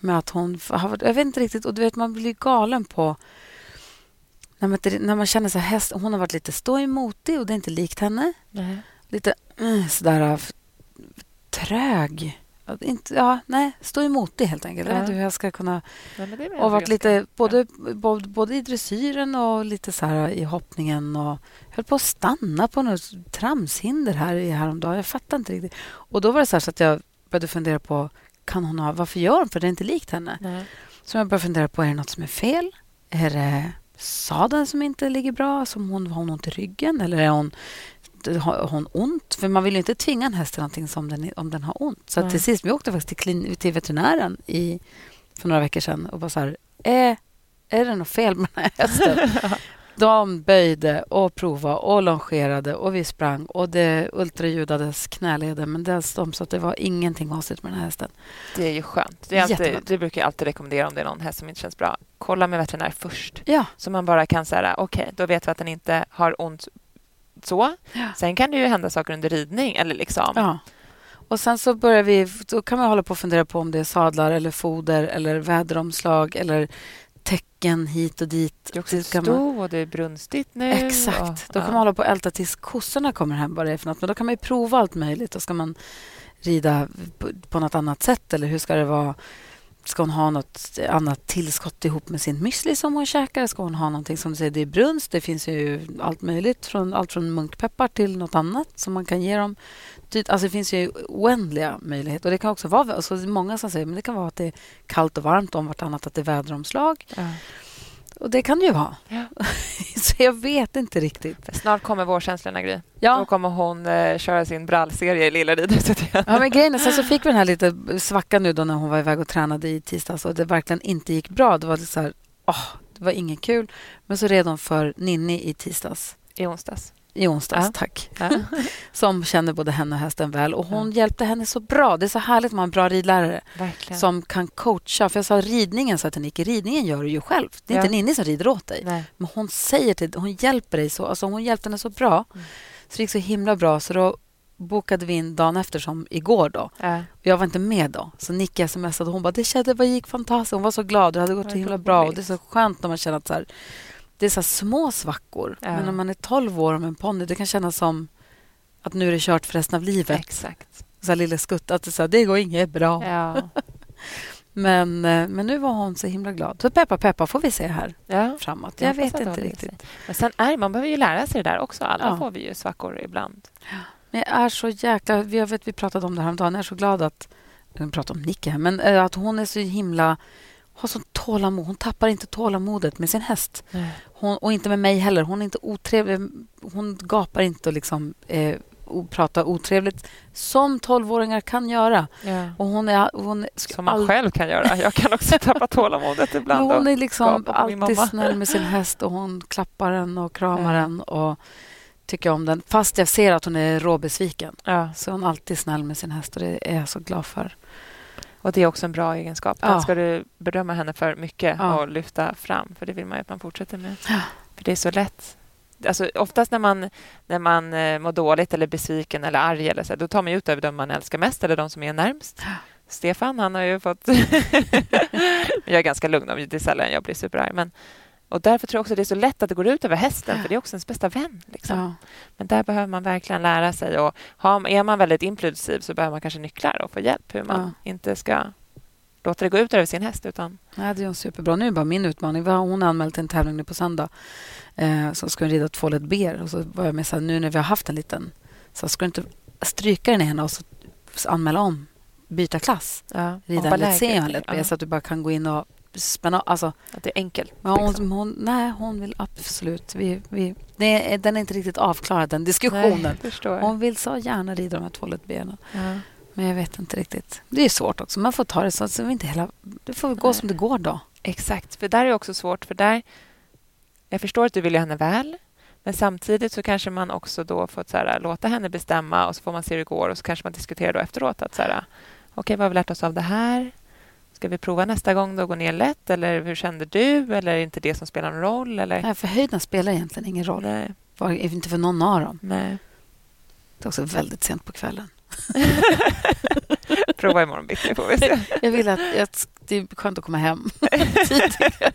Med att hon har varit, jag vet inte riktigt, och du vet man blir galen på när man, när man känner så här, häst, hon har varit lite ståimotig och det är inte likt henne. Nej. Lite mm, sådär trög. Ja, Inte, ja, nej, stå emot det helt enkelt. Jag vet Ja. inte hur jag ska kunna väl och varit lite både, både, både i dressyren och lite så här i hoppningen. Och höll på att stanna på något tramshinder här i häromdagen. Jag fattar inte riktigt. Och då var det så, så att jag började fundera på kan hon ha, varför gör hon? För det är inte likt henne. Nej. Så jag började fundera på, är det något som är fel? Är det sadeln som inte ligger bra? Som hon, har hon ont i ryggen? Eller är hon, har hon ont? För man vill ju inte tvinga en häst någonting som den, om den har ont. Så till sist, vi åkte faktiskt till, klin, till veterinären i, för några veckor sedan och bara så här, är, är det något fel med den här hästen? De böjde och provade och longerade och vi sprang och det ultraljudades knäleder men det, de sa att det var ingenting konstigt med den här hästen. Det är ju skönt. Det, är alltid, det brukar jag alltid rekommendera om det är någon häst som inte känns bra. Kolla med veterinär först. Ja, Så man bara kan säga, okej, då vet vi att den inte har ont så. Ja. Sen kan det ju hända saker under ridning. Eller liksom. Ja. Och sen så börjar vi, då kan man hålla på och fundera på om det är sadlar eller foder eller väderomslag eller tecken hit och dit. Det är också kan man- sto och det är brunstigt nu. Exakt. Och, Då kan man hålla på och älta tills kossorna kommer hem vad det är för något. Men då kan man ju prova allt möjligt. Då ska man rida på, på något annat sätt eller hur ska det vara? Ska hon ha något annat tillskott ihop med sin müsli som hon käkar? Ska hon ha någonting som du säger, det är brunst. Det finns ju allt möjligt. Från, allt från munkpeppar till något annat som man kan ge dem. Typ, alltså det finns ju oändliga möjligheter. Och det kan också vara, alltså många som säger men det kan vara att det är kallt och varmt om vartannat, att det är väderomslag. Ja. Och det kan det ju vara. Ja. Så jag vet inte riktigt. Snart kommer vårkänslorna, Gry. Då Ja, kommer hon eh, köra sin brallserie i Lilla ridhuset igen. ja men grejen är, sen så fick vi den här lite svackan nu då när hon var iväg och tränade i tisdags och det verkligen inte gick bra. Det var lite så här, åh, det var inget kul. Men så red hon för Ninni i tisdags. I onsdags. I onsdags, Ja. tack. Ja. Som känner både henne och hästen väl. Och hon hjälpte henne så bra. Det är så härligt med en bra ridlärare Verkligen. som kan coacha. För jag sa ridningen, så att Nicky, ridningen gör du ju själv. Det är Ja. inte Ninni som rider åt dig. Nej. Men hon säger till hon hjälper dig så. Alltså hon hjälpte henne så bra. Mm. Så det gick så himla bra. Så då bokade vi in dagen efter, som igår. då. Ja. Och jag var inte med då. Så Nicky smsade och hon bara, det kände, det gick fantastiskt. Hon var så glad. Det hade gått så himla bra. Och det är så skönt när man känner att så här, det är så små svackor. Ja. Men när man är 12 år och med en ponny, det kan kännas som att nu är det kört för resten av livet. Exakt. Så här lille skutt, att det, så här, det går inget bra. Ja. Men, eh, men nu var hon så himla glad. Så peppa, peppa får vi se här ja. framåt. Jag Jag, vet inte riktigt. Men sen är man behöver ju lära sig det där också. Alla får vi ju svackor ibland. Men jag är så jäkla... Jag vet, vi pratade om det här om dagen. Jag är så glad att... Jag pratar om Nicky här, men eh, att hon är så himla... Har sånt tålamod. Hon tappar inte tålamodet med sin häst. Hon, och inte med mig heller. Hon är inte otrevlig. Hon gapar inte och liksom... Eh, och prata otrevligt som tolvåringar kan göra. Ja. Och hon är, hon är, Som man själv kan göra. Jag kan också tappa tålamodet ibland. hon är liksom alltid snäll med sin häst och hon klappar den och kramar Ja. den och tycker om den. Fast jag ser att hon är råbesviken Ja. så är hon alltid snäll med sin häst och det är jag så glad för. Och det är också en bra egenskap. Den Ja. ska du berömma henne för mycket Ja. och lyfta fram. För det vill man ju att man fortsätter med. Ja. För det är så lätt. Alltså, oftast när man, när man eh, mår dåligt eller besviken eller arg eller så, då tar man ut över de man älskar mest eller de som är närmst. Stefan, han har ju fått... jag är ganska lugn, det är sällan jag blir superarg. Men, och därför tror jag också det är så lätt att det går ut över hästen, för det är också ens bästa vän. Liksom. Ja. Men där behöver man verkligen lära sig. Och har, är man väldigt impulsiv så behöver man kanske nycklar och få hjälp hur man inte ska låta det gå ut över sin häst. Utan, Ja, det är superbra. Nu är bara min utmaning. Hon har anmält en tävling nu på söndag. Eh, så ska hon rida två let ber. Och så var jag med så här, nu när vi har haft en liten... Så ska du inte stryka den henne och så anmäla om? Byta klass? ja, Rida en C och en let B Ja, så att du bara kan gå in och spänna alltså, att det är enkelt. ja, hon, liksom. hon, Nej, hon vill absolut... Vi, vi, det är, den är inte riktigt avklarad, den diskussionen. Nej. Hon vill så gärna rida de här två let B. Ja. Men jag vet inte riktigt. Det är svårt också. Man får ta det så. så vi inte hela, det får väl gå Nej. som det går då. Exakt, för där är det också svårt. För där, jag förstår att du vill henne väl, men samtidigt så kanske man också då får så här, låta henne bestämma och så får man se hur det går och så kanske man diskuterar då efteråt att så här, okej, vad har vi lärt oss av det här? Ska vi prova nästa gång då gå ner lätt? Eller hur kände du? Eller är inte det som spelar någon roll? Eller? Nej, för höjden spelar egentligen ingen roll. Nej, Var, inte för någon av dem. nej. Det är också väldigt sent på kvällen. Prova imorgon bitti får vi se. Jag vill att, att det är skönt att komma hem tidigare.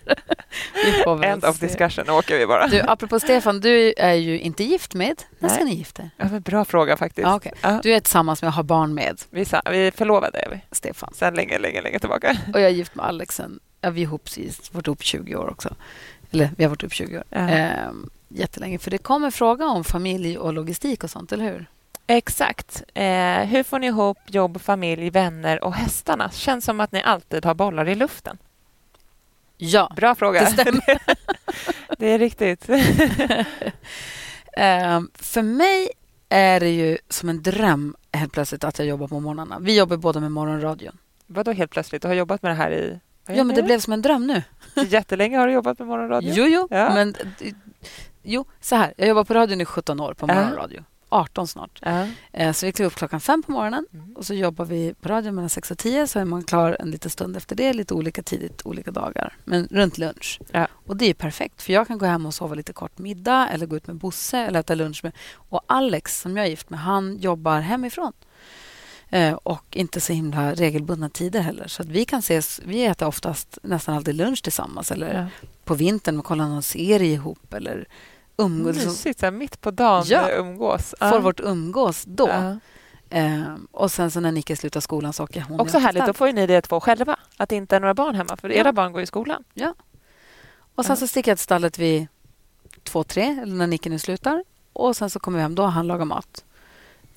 End of discussion, då åker vi bara. Du, apropå Stefan, du är ju inte gift med. När ska ni gifta er? Ja, bra fråga faktiskt. Okej. Ja, Du är tillsammans med och har barn med vi, sa, vi är förlovade är vi. Stefan. Sen länge, länge, länge tillbaka. Och jag är gift med Alex sen, ja, vi är ihop, precis- varit ihop 20 år också. Eller vi har varit ihop 20 år. Ja. Ehm, jättelänge. För det kommer fråga om familj och logistik och sånt, eller hur? Exakt. Eh, hur får ni ihop jobb, familj, vänner och hästarna? Känns som att ni alltid har bollar i luften. Ja, Bra fråga. det stämmer. det är riktigt. Ehm, för mig är det ju som en dröm helt plötsligt att jag jobbar på morgnarna. Vi jobbar båda med morgonradion. Vadå helt plötsligt? Du har jobbat med det här i... vad Ja, men det blev som en dröm nu. Jättelänge har du jobbat med morgonradio. Jo, jo. Ja. Men, jo, så här. Jag jobbar på radion i 17 år, på morgonradio. 18 snart. Eh, Så vi kliver upp klockan fem på morgonen Mm. och så jobbar vi på radion mellan 6 och 10 så är man klar en liten stund efter det, lite olika tidigt, olika dagar. Men runt lunch. Ja. Och det är perfekt för jag kan gå hem och sova lite kort middag eller gå ut med Bosse eller äta lunch med. Och Alex som jag är gift med, han jobbar hemifrån. Eh, och inte så himla regelbundna tider heller. Så att vi kan ses, vi äter oftast nästan alltid lunch tillsammans eller Ja. på vintern och kollar någon serie ihop eller umgås. Mysigt, så här mitt på dagen Ja. ja. umgås. Får vårt umgås då. Ja. Eh, och sen så när Nicke slutar skolan så åker hon Också härligt, då får ju ni det två själva. Att det inte är några barn hemma, för Ja. era barn går i skolan. Och sen Ja. så sticker jag till stallet vid två, tre, eller när Nicke nu slutar. Och sen så kommer vi hem, då har han lagat mat.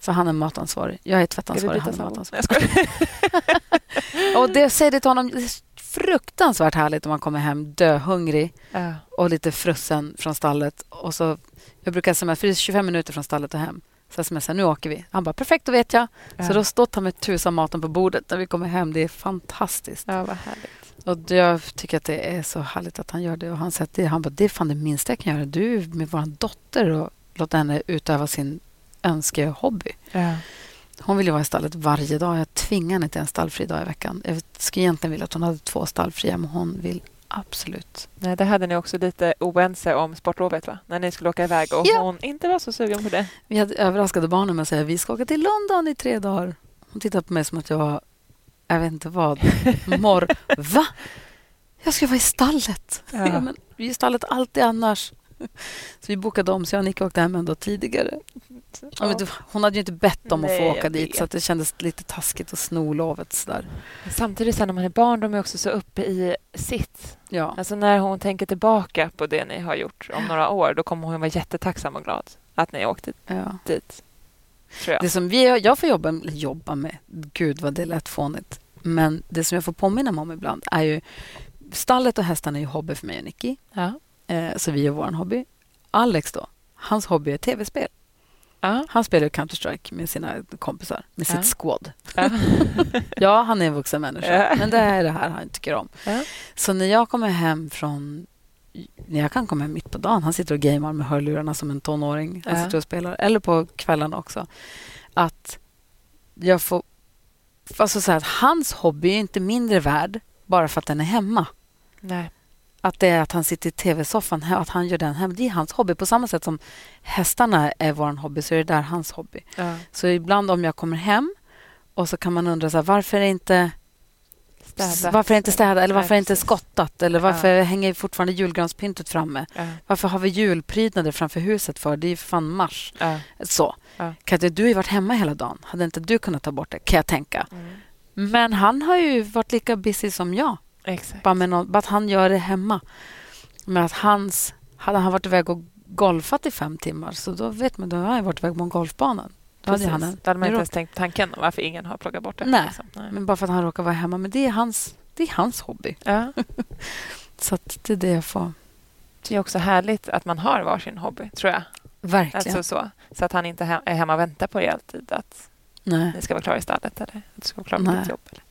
För han är matansvarig. Jag är tvättansvarig, han är matansvarig. Nej. Och det säger det till honom, det är fruktansvärt härligt om man kommer hem döhungrig Ja. och lite frusen från stallet. Och så, jag brukar smsa, för det är 25 minuter från stallet och hem. Så smsar nu åker vi. Han bara, perfekt, då vet jag. Ja. Så då stått han med tusan maten på bordet när vi kommer hem. Det är fantastiskt. ja, vad härligt. Och jag tycker att det är så härligt att han gör det. Och han säger att det, han bara, det är fan det minsta jag kan göra. Du med vår dotter och låta henne utöva sin önskehobby. Ja. Hon vill ju vara i stallet varje dag. Jag tvingar henne till en stallfri dag i veckan. Jag skulle egentligen vilja att hon hade två stallfria, men hon vill absolut. Nej, det hade ni också lite oense om sportlovet, va? När ni skulle åka iväg och Ja. hon inte var så sugen på det. Vi hade överraskade barnen med att säga att vi ska åka till London i tre dagar. Hon tittade på mig som att jag var, jag vet inte vad, morr. Va? Jag ska vara i stallet. Ja. Ja. men vi är i stallet alltid annars. Så vi bokade om, så jag och Nicke åkte hem en dag tidigare. Ja. men det- hon hade ju inte bett om att Nej, få jag åka dit så att det kändes lite taskigt att sno lovet. Sådär. Samtidigt sen när man är barn, de är också så uppe i sitt. Ja. Alltså när hon tänker tillbaka på det ni har gjort om några år, då kommer hon vara jättetacksam och glad att ni åkte Ja. dit. Tror jag. Det som vi, jag får jobba, jobba med, gud vad det lät fånigt. Men det som jag får påminna mig om ibland är ju... Stallet och hästarna är ju hobby för mig och Nicky. Ja. Eh, så vi är vår hobby. Alex då, hans hobby är tv-spel. Ja. Han spelar Counter-Strike med sina kompisar, med sitt Ja. squad. Ja. Ja, han är en vuxen människa, men det är det här han tycker om. Så när jag kommer hem från... När jag kan komma hem mitt på dagen, han sitter och gamer med hörlurarna som en tonåring. Han sitter och spelar, eller på kvällarna också. Att jag får... Alltså så här, att hans hobby är inte mindre värd bara för att den är hemma. Nej. Att det är att han sitter i tv-soffan, att han gör den hemma. Det är hans hobby. På samma sätt som hästarna är vår hobby så är det där hans hobby. Ja. Så ibland om jag kommer hem och så kan man undra så här, varför är inte Städat. varför inte städat eller varför inte skottat eller varför Ja. hänger fortfarande julgranspyntet framme? Ja. Varför har vi julprydnader framför huset för? Det är ju fan mars. Ja. Så. Ja. Katja, du har ju varit hemma hela dagen. Hade inte du kunnat ta bort det, kan jag tänka. Mm. Men han har ju varit lika busy som jag. Exakt. Bara, med någon, bara att han gör det hemma. Men att hans... Hade han varit iväg och golfat i fem timmar så då vet man, då har han varit iväg på en golfbana. Då hade han Då hade man inte ens tänkt tanken om varför ingen har plockat bort det. Nej. Liksom. Nej. Men bara för att han råkar vara hemma. Men det är hans, det är hans hobby. Ja. Så det är det jag får... Det är också härligt att man har varsin hobby, tror jag. Verkligen. Alltså så, så att han inte är hemma och väntar på er alltid. Att Nej. ni ska vara klara i stallet eller att du ska vara klar med Nej. ditt jobb. Eller.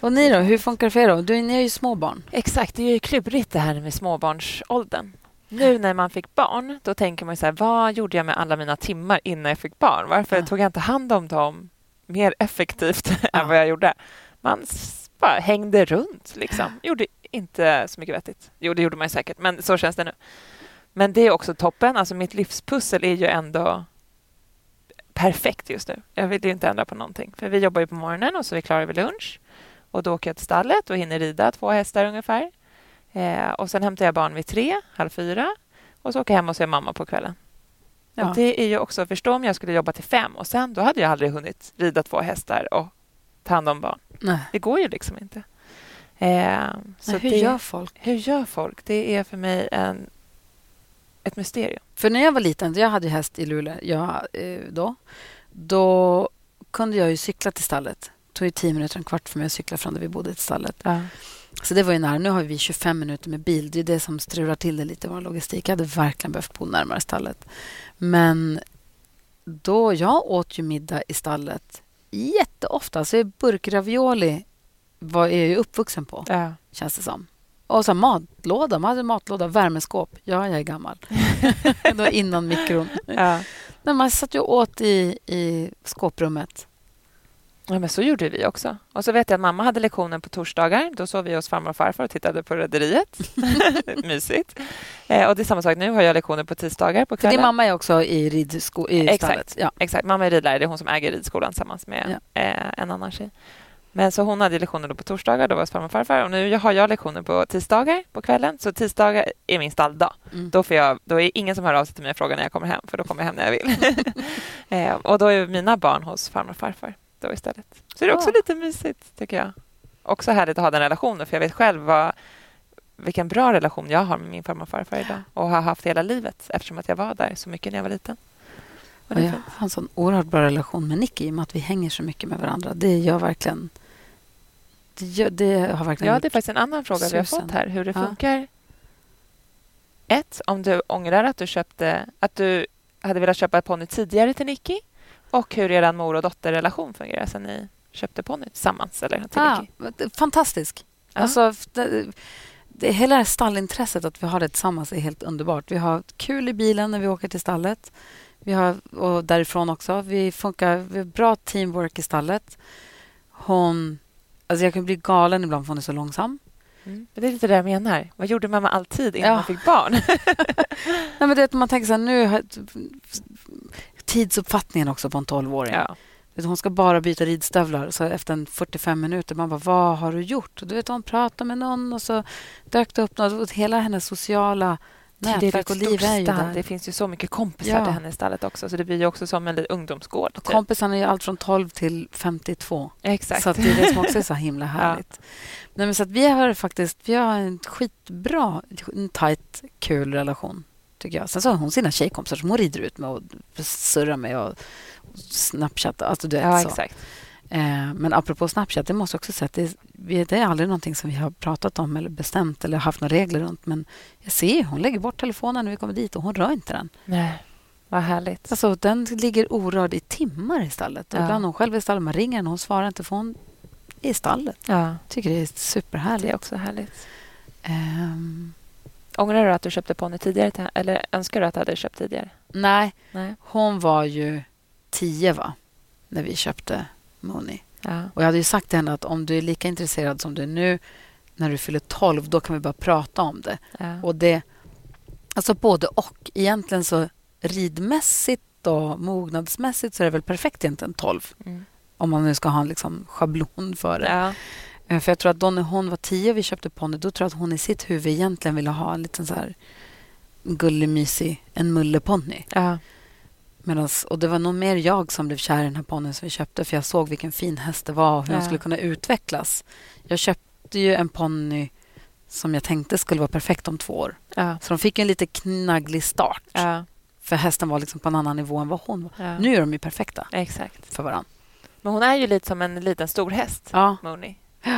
Och ni då? Hur funkar det för er? Då? Du, ni har ju små barn. Exakt, det är ju klurigt det här med småbarnsåldern. Nu när man fick barn, då tänker man ju så här, vad gjorde jag med alla mina timmar innan jag fick barn? Varför Ja. tog jag inte hand om dem mer effektivt Ja. än vad jag gjorde? Man bara hängde runt, liksom. Gjorde inte så mycket vettigt. Jo, det gjorde man ju säkert, men så känns det nu. Men det är också toppen. Alltså mitt livspussel är ju ändå perfekt just nu. Jag vill ju inte ändra på någonting. För vi jobbar ju på morgonen och så är vi klara vid lunch. Och då åker jag till stallet och hinner rida två hästar ungefär. Eh, och sen hämtar jag barn vid tre, halv fyra. Och så åker jag hem och ser mamma på kvällen. Ja. Och det är ju också, förstå om jag skulle jobba till fem och sen då hade jag aldrig hunnit rida två hästar och ta hand om barn. Nej. Det går ju liksom inte. Eh, så Men hur det, gör folk? hur gör folk? Det är för mig en, ett mysterium. För när jag var liten, jag hade häst i Luleå jag, eh, då. Då kunde jag ju cykla till stallet. Tog ju tio minuter, en kvart för mig att cykla från där vi bodde till stallet. Ja. Så det var ju nära. Nu har vi 25 minuter med bil. Det är det som strular till det lite, vår logistik. Jag hade verkligen behövt bo närmare stallet. Men då, jag åt ju middag i stallet jätteofta. Så burkravioli var jag ju uppvuxen på, Ja. känns det som. Och så matlåda. Man hade matlåda, värmeskåp. Ja, jag är gammal. det var innan mikron. Ja. Men man satt ju åt i, i skåprummet. Ja, men så gjorde vi också. Och så vet jag att mamma hade lektioner på torsdagar. Då sov vi hos farmor och farfar och tittade på Rederiet. Mysigt. Eh, och det är samma sak nu. har jag lektioner på tisdagar på För kvällen. din mamma är också i i Exakt. Ja. Exakt. Mamma är ridlärare. Det är hon som äger ridskolan tillsammans med eh, en annan tjej. Men så hon hade lektioner då på torsdagar. Då var hos farmor och farfar. Och nu har jag lektioner på tisdagar på kvällen. Så tisdagar är min stalldag. Mm. Då, får jag, då är det ingen som hör av sig till mig och frågar när jag kommer hem. För då kommer jag hem när jag vill. eh, och då är mina barn hos farmor och farfar då istället. Så det är också Ja. lite mysigt, tycker jag. Också härligt att ha den relationen, för jag vet själv vad, vilken bra relation jag har med min farmor och farfar idag och har haft hela livet eftersom att jag var där så mycket när jag var liten. Och jag fint. har en sån oerhört bra relation med Nicky i och med att vi hänger så mycket med varandra. Det gör verkligen... Det, gör, det har verkligen... Ja, det är faktiskt en annan fråga vi har Susen. fått här, hur det Ja. funkar. Ett, om du ångrar att du köpte, att du hade velat köpa ett ponny tidigare till Nicky och hur er mor och dotterrelation fungerar sen ni köpte ponny tillsammans eller det- fantastisk. Ja. Alltså, det, det, hela det här stallintresset, att vi har det tillsammans, är helt underbart. Vi har kul i bilen när vi åker till stallet. Vi har, och därifrån också. Vi funkar vi har bra teamwork i stallet. Hon... Alltså jag kan bli galen ibland för hon är så långsam. Mm. Men det är lite det jag menar. Vad gjorde mamma alltid innan Ja. man fick barn? Nej, men det, är att man tänker så här, nu... Tidsuppfattningen också på en 12-åring. ja. Hon ska bara byta ridstövlar. Så efter en 45 minuter, man bara, vad har du gjort? Och du vet, hon pratar med någon och så dök det upp något. Och Hela hennes sociala nätverk och liv är ju stall. där. Det finns ju så mycket kompisar Ja. till henne i stallet också. Så det blir ju också som en ungdomsgård. Typ. kompisarna är ju allt från 12 till 52. Exakt. Så att det är det som också är så himla härligt. Nej, men så vi har faktiskt vi har en skitbra, en tajt, kul relation. Tycker jag. Sen så har hon sina tjejkompisar som hon rider ut med och surrar med och Snapchat. Alltså, du vet, ja, så. exakt. Eh, men apropå Snapchat, det måste jag också säga att det, det är aldrig någonting som vi har pratat om eller bestämt eller haft några regler runt. Men jag ser hon lägger bort telefonen när vi kommer dit och hon rör inte den. Nej. Vad härligt. Alltså, den ligger orörd i timmar i stallet. Ja. Ibland hon själv i stallet. Man ringer henne, hon svarar inte för hon är i stallet. Ja, tycker det är superhärligt. det är också härligt. Ehm, Ångrar du att du köpte ponny tidigare? till- Eller önskar du att du hade köpt tidigare? nej, Nej. hon var ju tio va? när vi köpte Moni. Ja. Och jag hade ju sagt till henne att om du är lika intresserad som du är nu när du fyller 12, då kan vi börja prata om det. Ja. Och det alltså både och. Egentligen så ridmässigt och mognadsmässigt så är det väl perfekt egentligen 12. Mm. Om man nu ska ha en liksom schablon för det. Ja. Eh, För jag tror att då när hon var 10 och vi köpte ponny, då tror jag att hon i sitt huvud egentligen ville ha en liten så här gullig, mysig, en mulleponny. Ja. Medans, och det var nog mer jag som blev kär i den här ponnyn som vi köpte för jag såg vilken fin häst det var och hur Ja. den skulle kunna utvecklas. Jag köpte ju en ponny som jag tänkte skulle vara perfekt om två år. Ja. Så de fick en lite knagglig start. Ja. För hästen var liksom på en annan nivå än vad hon var. Ja. Nu är de ju perfekta Exakt. för varandra. Men hon är ju lite som en liten stor häst, Ja, Moni.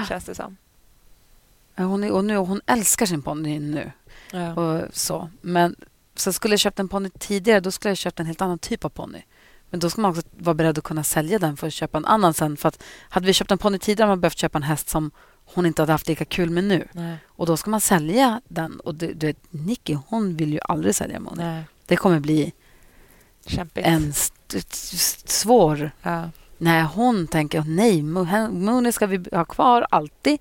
Känns det som. hon, är, och nu, hon älskar sin ponny nu. Ja. Och så. Men så skulle jag köpt en ponny tidigare, då skulle jag köpt en helt annan typ av ponny. Men då ska man också vara beredd att kunna sälja den för att köpa en annan sen. För att hade vi köpt en ponny tidigare hade man behövt köpa en häst som hon inte hade haft lika kul med nu. Nej. Och då ska man sälja den. Och du, du vet, Nicky, hon vill ju aldrig sälja Moni. Nej. Det kommer bli Kämpigt. en svår... Ja. Nej, hon tänker nej, Mo- hen- Moni ska vi ha kvar alltid.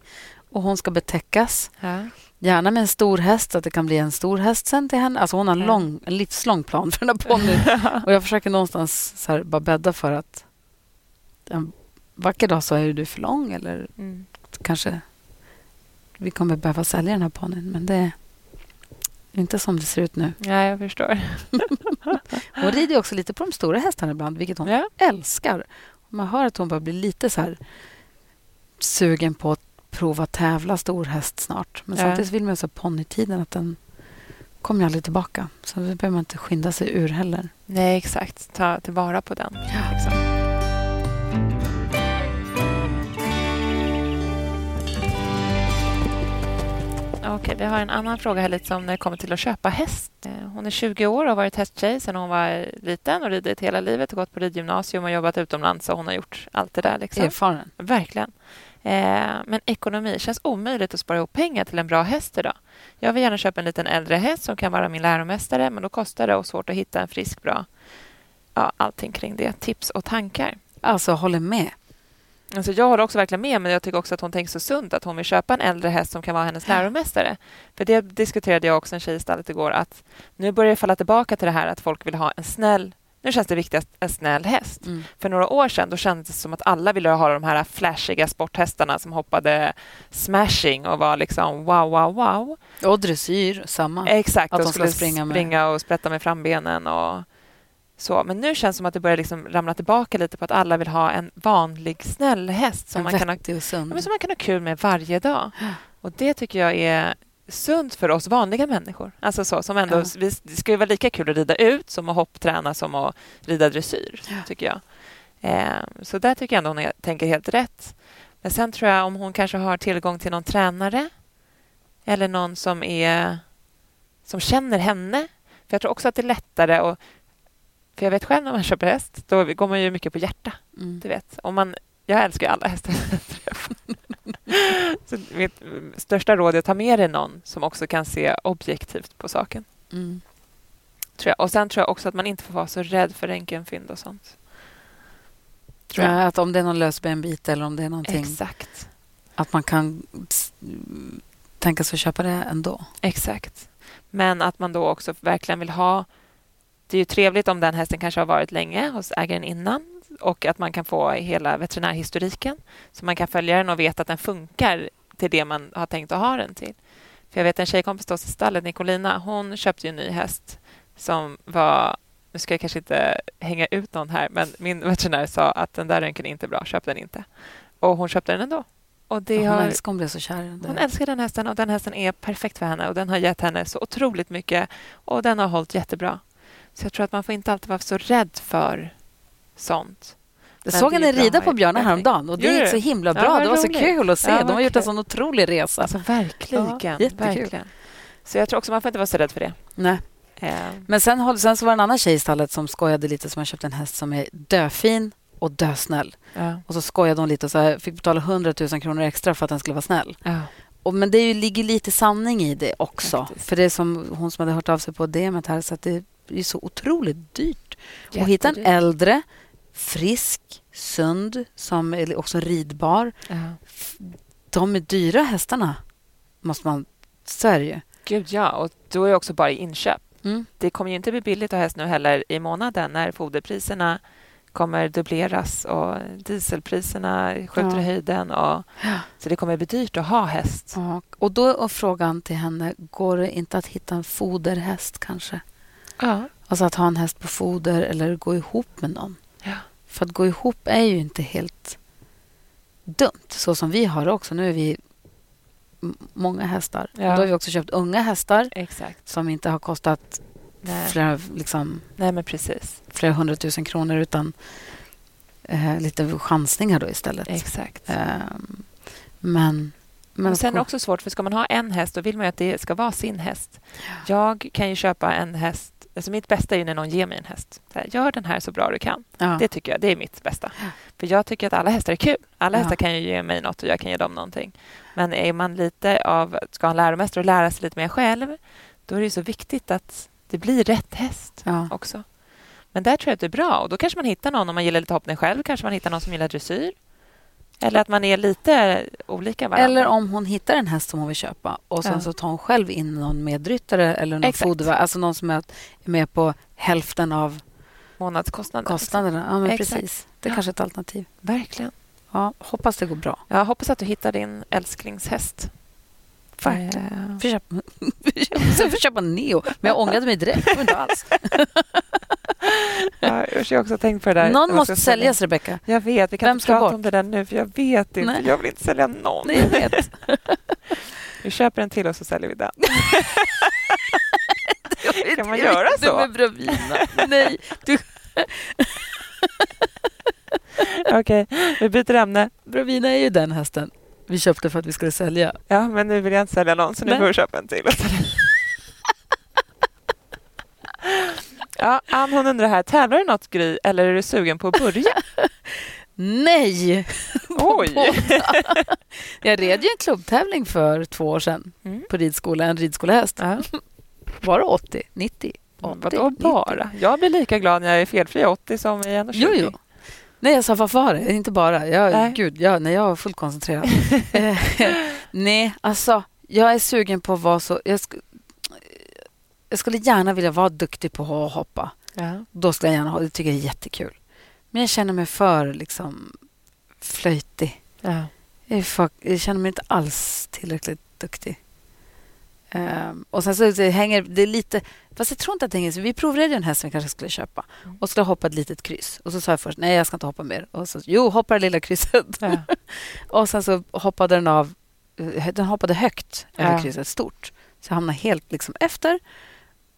Och hon ska betäckas. Ja. Gärna med en stor häst, så att det kan bli en stor häst sen till henne. Alltså hon har en, lång, en livslång plan för den här ponnyn. och jag försöker någonstans så här, bara bädda för att en vacker dag så är du för lång eller Mm. kanske vi kommer behöva sälja den här ponnyn. Men det är inte som det ser ut nu. ja, jag förstår. Hon rider också lite på de stora hästarna ibland, vilket hon Ja. älskar. Man hör att hon börjar bli lite så här sugen på att prova tävla stor häst snart. Men Ja. samtidigt vill man ju så ponnytiden att den kommer ju aldrig tillbaka. Så det behöver man inte skynda sig ur heller. Nej, exakt. Ta tillvara på den. Ja. Liksom. Okej, vi har en annan fråga här lite som när det kommer till att köpa häst. Eh, Hon är 20 år och har varit hästtjej sedan hon var liten och ridit hela livet och gått på ridgymnasium och jobbat utomlands och hon har gjort allt det där. Liksom. Erfaren. Verkligen. Eh, men ekonomi känns omöjligt att spara ihop pengar till en bra häst idag. Jag vill gärna köpa en liten äldre häst som kan vara min läromästare men då kostar det och svårt att hitta en frisk bra. Ja, allting kring det. Tips och tankar. Alltså, håller med. Alltså jag håller också verkligen med, men jag tycker också att hon tänker så sunt att hon vill köpa en äldre häst som kan vara hennes läromästare. För det diskuterade jag också en tjej i stallet igår, att nu börjar det falla tillbaka till det här att folk vill ha en snäll nu känns det viktigast en snäll häst. Mm. För några år sedan då kändes det som att alla ville ha de här flashiga sporthästarna som hoppade smashing och var liksom wow, wow, wow. Och dressyr, samma. Exakt, Att de skulle springa springa, och sprätta med frambenen och så. Men nu känns det som att det börjar liksom ramla tillbaka lite på att alla vill ha en vanlig snäll häst som en man, kan ha, ja, som man kan ha kul med varje dag. Och det tycker jag är sunt för oss vanliga människor. Alltså så, som ändå, Ja. vi, det ska ju vara lika kul att rida ut som att hoppträna som att rida dressyr, Ja. tycker jag. Eh, så där tycker jag ändå hon är, tänker helt rätt. Men sen tror jag om hon kanske har tillgång till någon tränare eller någon som är som känner henne. För Jag tror också att det är lättare att... För jag vet själv när man köper häst, då går man ju mycket på hjärta. Mm. Du vet. Om man, jag älskar ju alla hästar. Så mitt största råd är att ta med dig någon som också kan se objektivt på saken. Mm. Tror jag. Och Sen tror jag också att man inte får vara så rädd för röntgenfynd och sånt. Tror jag. Ja, att om det är någon lösbenbit eller om det är någonting, Exakt. att man kan tänka sig att köpa det ändå. Exakt. Men att man då också verkligen vill ha... Det är ju trevligt om den hästen kanske har varit länge hos ägaren innan och att man kan få hela veterinärhistoriken så man kan följa den och veta att den funkar till det man har tänkt att ha den till. För Jag vet en tjejkompis till oss i stallet, Nicolina, hon köpte ju en ny häst som var... Nu ska jag kanske inte hänga ut någon här, men min veterinär sa att den där röntgen är inte bra, köp den inte. Och hon köpte den ändå. Och det hon har... älskar hon blev så kär. Hon älskar den hästen och den hästen är perfekt för henne och den har gett henne så otroligt mycket och den har hållit jättebra. Så jag tror att man får inte alltid vara så rädd för sånt. Jag såg henne rida på Björna utveckling. häromdagen och det gick så himla Ja, bra. vad det var så roligt. kul att se. Ja, De har gjort en sån otrolig resa. Alltså verkligen. Ja, verkligen. Så jag tror också man får inte vara så rädd för det. Nej. Eh, Men sen, sen så var det en annan tjej i stallet som skojade lite som har köpt en häst som är döfin och dösnäll. ja, Och så skojade hon lite och så här, fick betala 100 000 kronor extra för att den skulle vara snäll. ja. Och, men det är ju, ligger lite sanning i det också. Faktiskt. För det är som hon som hade hört av sig på DMet här, så att det är så otroligt dyrt. Och hitta en Jättedyrt. äldre, frisk, sund, som är också ridbar. Ja. De är dyra hästarna, måste man... Så är det ju. Gud, ja. Och då är det också bara i inköp. Mm. Det kommer ju inte bli billigt att ha häst nu heller i månaden när foderpriserna kommer dubbleras och dieselpriserna skjuter Ja. i höjden. Och, så det kommer bli dyrt att ha häst. Ja, och då är frågan till henne, går det inte att hitta en foderhäst kanske? Ja. Alltså att ha en häst på foder eller gå ihop med någon. Ja. För att gå ihop är ju inte helt dumt, så som vi har det också. Nu är vi många hästar. Ja. Och då har vi också köpt unga hästar Exakt. som inte har kostat Nej. flera, liksom, Nej, men precis. flera hundratusen kronor utan eh, lite chansningar då istället. Exakt. Ehm, men men sen är det också svårt, för ska man ha en häst då vill man ju att det ska vara sin häst. Jag kan ju köpa en häst... Alltså mitt bästa är ju när någon ger mig en häst. Här, Gör den här så bra du kan. ja. Det tycker jag, det är mitt bästa. För jag tycker att alla hästar är kul. Alla Ja. hästar kan ju ge mig något och jag kan ge dem någonting. Men är man lite av, ska ha en läromästare och lära sig lite mer själv, då är det så viktigt att det blir rätt häst ja. också. Men där tror jag att det är bra. Och då kanske man hittar någon, om man gillar lite hoppning själv, kanske man hittar någon som gillar dressyr. Eller att man är lite olika varandra. Eller om hon hittar en häst som hon vill köpa och sen Ja. så tar hon själv in någon medryttare eller någon fodervärd. Alltså någon som är med på hälften av månadskostnaden. kostnaderna. Ja, men Exakt. precis. Det är Ja. kanske är ett alternativ. Verkligen. Ja, hoppas det går bra. Jag hoppas att du hittar din älsklingshäst. Verkligen. Eh, köpa, jag får köpa Neo, men jag ångrade mig direkt. Alls. Ja, jag har också tänkt på det där. Någon måste säljas, Rebecka. Jag vet, vi kan Vem inte ska prata bort? om det där nu för jag vet inte. Nej. Jag vill inte sälja någon. Nej, jag vet. Vi köper en till och så säljer vi den. Kan man göra så? med Bravina. Nej, du, Okej, vi byter ämne. Bravina är ju den hästen vi köpte för att vi skulle sälja. Ja, men nu vill jag inte sälja någon så nu Nej. får vi köpa en till. Ja, Ann hon undrar här, tävlar du något Gry eller är du sugen på att börja? Nej! Oj! Jag red ju en klubbtävling för två år sedan Mm. på ridskola, en ridskolehäst. Ja. Var det 80? 90? 80, Vadå 90? bara? Jag blir lika glad när jag är felfri 80 som i 1,20. Jo, jo. Nej, jag sa vad var det? Inte bara. Jag, Nej. Gud, jag, nej, jag var fullt koncentrerad. Eh, nej, alltså, jag är sugen på att vara så... Jag, jag skulle gärna vilja vara duktig på att hoppa. Ja. Då skulle jag gärna ha det. tycker jag är jättekul. Men jag känner mig för liksom, flöjtig. Ja. Jag, för, jag känner mig inte alls tillräckligt duktig. Ehm, och sen så det hänger det lite... Fast jag tror inte att det hänger... så Vi ju en häst som vi kanske skulle köpa Mm. och skulle hoppa ett litet kryss. Och så sa jag först nej, jag ska inte hoppa mer. Och så, jo, hoppa det lilla krysset. Ja. och sen så hoppade den av... eh, Den hoppade högt över krysset, stort. Så jag hamnade helt liksom efter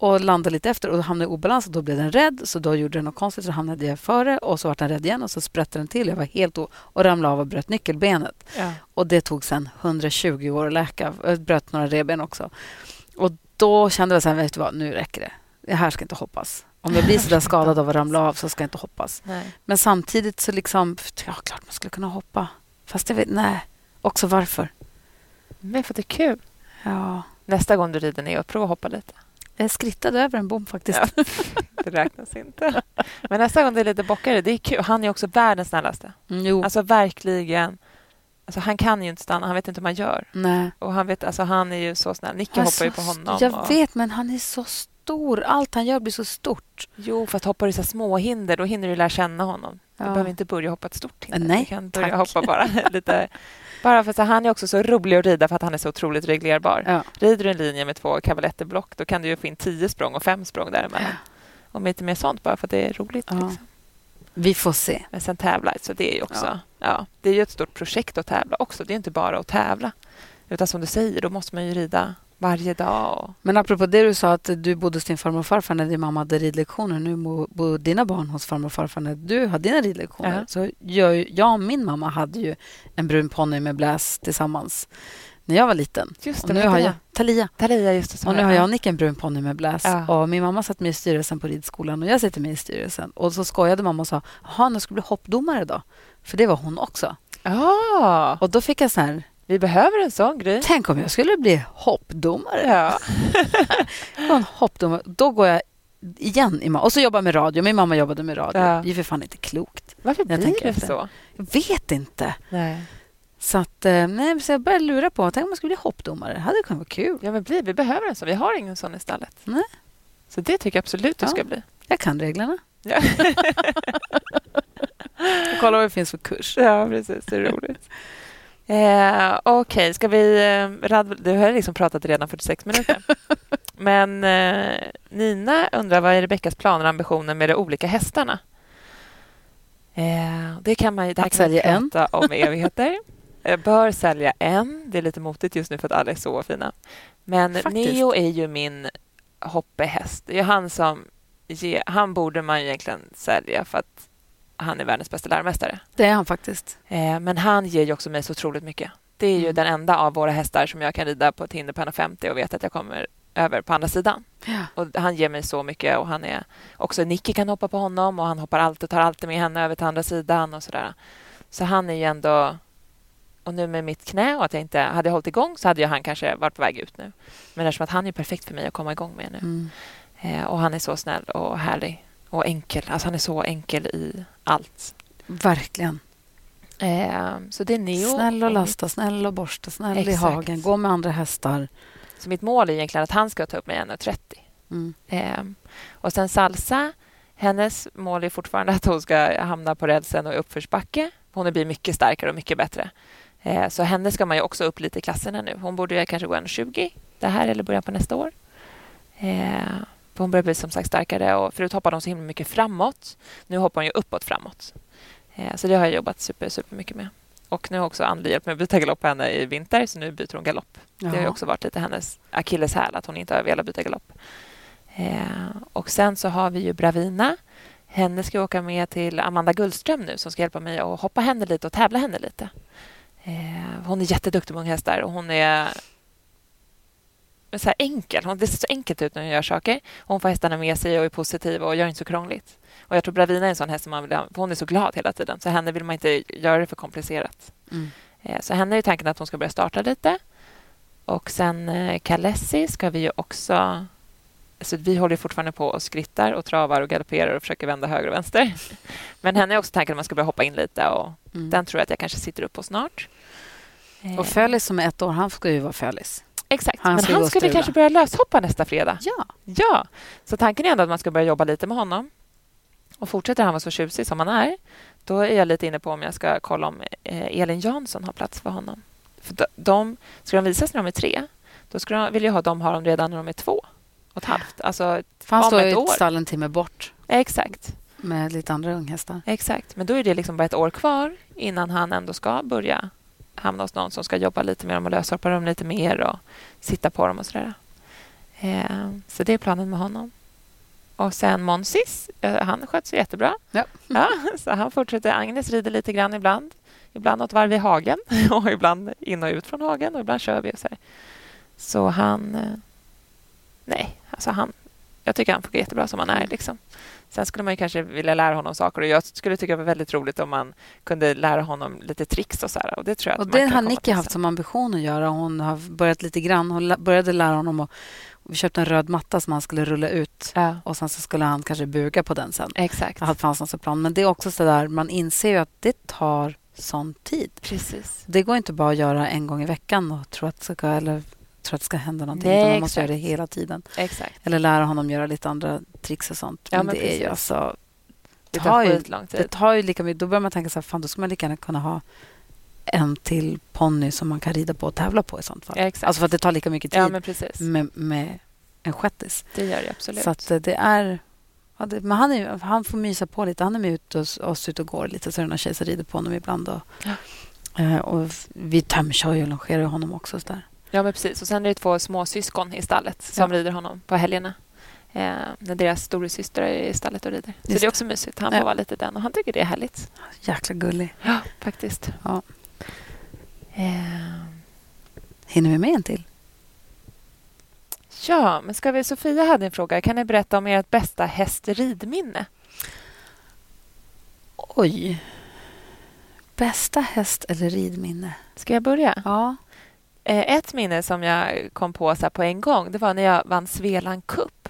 och landade lite efter och hamnade i obalans och då blev den rädd. Så då gjorde den något konstigt så hamnade jag före och så var den rädd igen och så sprätte den till. Jag var helt o- och ramlade av och bröt nyckelbenet. Ja. Och det tog sen 120 år att läka. Jag bröt några revben också. Och då kände jag så här, vet du vad, nu räcker det. Det här ska inte hoppas. Om jag blir så där skadad av att ramla av så ska jag inte hoppas. Nej. Men samtidigt så liksom, ja klart man skulle kunna hoppa. Fast jag vet, nej. Också varför. Men för att det är kul. Ja, Nästa gång du rider ner, prova att hoppa lite. Jag skrittade över en bom faktiskt. Ja. Det räknas inte. Men nästa gång det är lite bockare, det är kul. Han är också världens snällaste. Mm, Alltså verkligen. Alltså, han kan ju inte stanna, han vet inte hur man gör. nej. Och han, vet, alltså, han är ju så snäll. Nicke Alltså, hoppar ju på honom. Jag och... vet, men han är så stor. Allt han gör blir så stort. Jo, fast hoppar du så här små hinder, då hinner du lära känna honom. Du Ja. behöver inte börja hoppa ett stort hinder. Nej, du kan börja tack. hoppa bara lite. Bara för att han är också så rolig att rida för att han är så otroligt reglerbar. Ja. Rider du en linje med två kavaletterblock då kan du ju få in tio språng och fem språng däremellan. Och lite mer sånt bara för att det är roligt. Ja. Liksom. Vi får se. Men sen tävla, så det är ju också... Ja. Ja. det är ju ett stort projekt att tävla också. Det är inte bara att tävla. Utan som du säger, då måste man ju rida varje dag. Men apropå det du sa att du bodde hos din farmor och farfar när din mamma hade ridlektioner. Nu bo- bor dina barn hos farmor och farfar när du har dina ridlektioner. Ja. Så jag, jag och min mamma hade ju en brun ponny med bläs tillsammans när jag var liten. Just det, Och nu har jag, Talia. Talia, just det. Och nu har jag och Nick en brun ponny med bläs. Ja. Och min mamma satt med i styrelsen på ridskolan och jag sitter med i styrelsen. Och så skojade mamma och sa, jaha, nu ska bli hoppdomare då? För det var hon också. Ja, Och då fick jag så här, vi behöver en sån grej. tänk om jag skulle bli hoppdomare? Ja. En hoppdomare. Då går jag igen i ma- Och så jobbar jag med radio. Min mamma jobbade med radio. Ja. Det är för fan inte klokt. Varför Jag blir det så? Jag vet inte. Nej. Så, att, eh, nej, så jag började lura på, tänk om jag skulle bli hoppdomare. Det hade kunnat vara kul. Ja, men bli, vi behöver en sån. Vi har ingen sån i stallet. Nej. Så det tycker jag absolut du Ja. ska bli. Jag kan reglerna. Ja. Kolla vad det finns för kurs. Ja, precis. Det är roligt. Eh, Okej, ska vi... Eh, rad... Du har liksom pratat redan 46 minuter. Men eh, Nina undrar vad är Rebeckas planer och ambitioner med de olika hästarna? Eh, det kan man ju... man sälja en. prata om evigheter. Eh, bör sälja en. Det är lite motigt just nu för att alla är så fina. Men Faktiskt. Neo är ju min hoppehäst. Det är han som... Ge... Han borde man egentligen sälja för att han är världens bästa läromästare. Det är han faktiskt. Eh, men han ger ju också mig så otroligt mycket. Det är ju Mm. den enda av våra hästar som jag kan rida på ett hinder på 1,50 och vet att jag kommer över på andra sidan. Ja. Och han ger mig så mycket och han är också Nicky kan hoppa på honom och han hoppar alltid tar alltid med henne över till andra sidan och sådär. Så han är ju ändå och nu med mitt knä och att jag inte hade jag hållit igång så hade ju han kanske varit på väg ut nu. Men eftersom att han är perfekt för mig att komma igång med nu. Mm. Eh, och han är så snäll och härlig och enkel. Alltså han är så enkel i allt. Verkligen. Eh, så det är Neo. Snäll och lasta, snäll och borsta, snäll i Exakt. hagen, gå med andra hästar. Så mitt mål är egentligen att han ska ta upp mig 1,30. Mm. Eh, och sen Salsa, hennes mål är fortfarande att hon ska hamna på rälsen och i uppförsbacke. Hon blir mycket starkare och mycket bättre. Eh, så henne ska man ju också upp lite i klasserna nu. Hon borde ju kanske gå 1,20 det här eller början på nästa år. För hon börjar bli som sagt starkare och förut hoppade hon så himla mycket framåt. Nu hoppar hon ju uppåt framåt. Eh, så det har jag jobbat super, super mycket med. Och nu har också Anneli hjälpt mig att byta galopp på henne i vinter, så nu byter hon galopp. Det har också varit lite hennes akilleshäl att hon inte har velat byta galopp. Eh, och sen så har vi ju Bravina. Henne ska jag åka med till Amanda Gullström nu som ska hjälpa mig att hoppa henne lite och tävla henne lite. Eh, hon är jätteduktig med unghästar och hon är så här enkel. Hon, det ser så enkelt ut när hon gör saker. Hon får hästarna med sig och är positiv och gör inte så krångligt. Och jag tror Bravina är en sån häst som man vill ha, hon är så glad hela tiden. Så henne vill man inte göra det för komplicerat. Mm. Eh, Så henne är tanken att hon ska börja starta lite. Och sen eh, Kalessi ska vi ju också... Alltså vi håller fortfarande på och skrittar och travar och galopperar och försöker vända höger och vänster. Men henne är också tanken att man ska börja hoppa in lite och Mm. den tror jag att jag kanske sitter upp på snart. Eh, Och Fölis som är ett år, han ska ju vara Fölis. Exakt, han men han skulle kanske börja löshoppa nästa fredag. Ja. Ja, så tanken är ändå att man ska börja jobba lite med honom. Och fortsätter han vara så tjusig som han är, då är jag lite inne på om jag ska kolla om eh, Elin Jansson har plats för honom. För de, de, ska de visas när de är tre, då ska de, vill jag ha dem ha dem redan när de är två och ett halvt. Alltså, han står ett stall en timme bort exakt, med lite andra unghästar. exakt. Men då är det liksom bara ett år kvar innan han ändå ska börja hamna hos någon som ska jobba lite med dem och löshoppa dem lite mer och sitta på dem och sådär. Eh, så det är planen med honom. Och sen Monsis, eh, han sköts sig jättebra. Ja. Ja, så han fortsätter. Agnes rider lite grann ibland. Ibland något varv i hagen och ibland in och ut från hagen och ibland kör vi och så här. Så han... eh, Nej, alltså han... Jag tycker han funkar jättebra som han är. Liksom. Sen skulle man kanske vilja lära honom saker och jag skulle tycka det var väldigt roligt om man kunde lära honom lite tricks och så här. Och det tror jag att Och man det har Nicky haft som ambition att göra. Hon har börjat lite grann. Hon började lära honom att vi köpte en röd matta som han skulle rulla ut Ja, och sen så skulle han kanske buga på den sen. exakt. Det fanns någon plan. Men det är också så där, man inser ju att det tar sån tid. Precis. Det går inte bara att göra en gång i veckan och tro att ska, eller, tro att det ska hända någonting. Nej, man måste exakt. göra det hela tiden. exakt. Eller lära honom göra lite andra tricks och sånt. Ja, Men, men det är ju precis. alltså... Det tar ju- Det tid. tar ju lika mycket. Då börjar man tänka så här, fan då skulle man lika gärna kunna ha en till ponny som man kan rida på och tävla på i sånt fall. Ja, exakt. Alltså för att det tar lika mycket tid Ja, men precis. med, med en shettis. Det gör det absolut. Så eh, det är... Ja, det, men han, är, han får mysa på lite. Han är med ut och, oss ute och går lite. Så är det några tjejer som rider på honom ibland. Och, Ja. eh, och vi tömkör och longerar honom också. Så där. Ja, men precis. Och sen är det två små syskon i stallet som Ja. rider honom på helgerna. Eh, när deras storasyster är i stallet och rider. Så Just det är också mysigt. Han Ja. får vara lite den och han tycker det är härligt. Jäkla gullig. Ja, faktiskt. Ja. Eh, Hinner vi med en till? Ja, men ska vi... Sofia hade en fråga. Kan ni berätta om ert bästa hästridminne? Oj. Bästa häst eller ridminne? Ska jag börja? Ja. Eh, ett minne som jag kom på så här på en gång det var när jag vann Svealand Cup.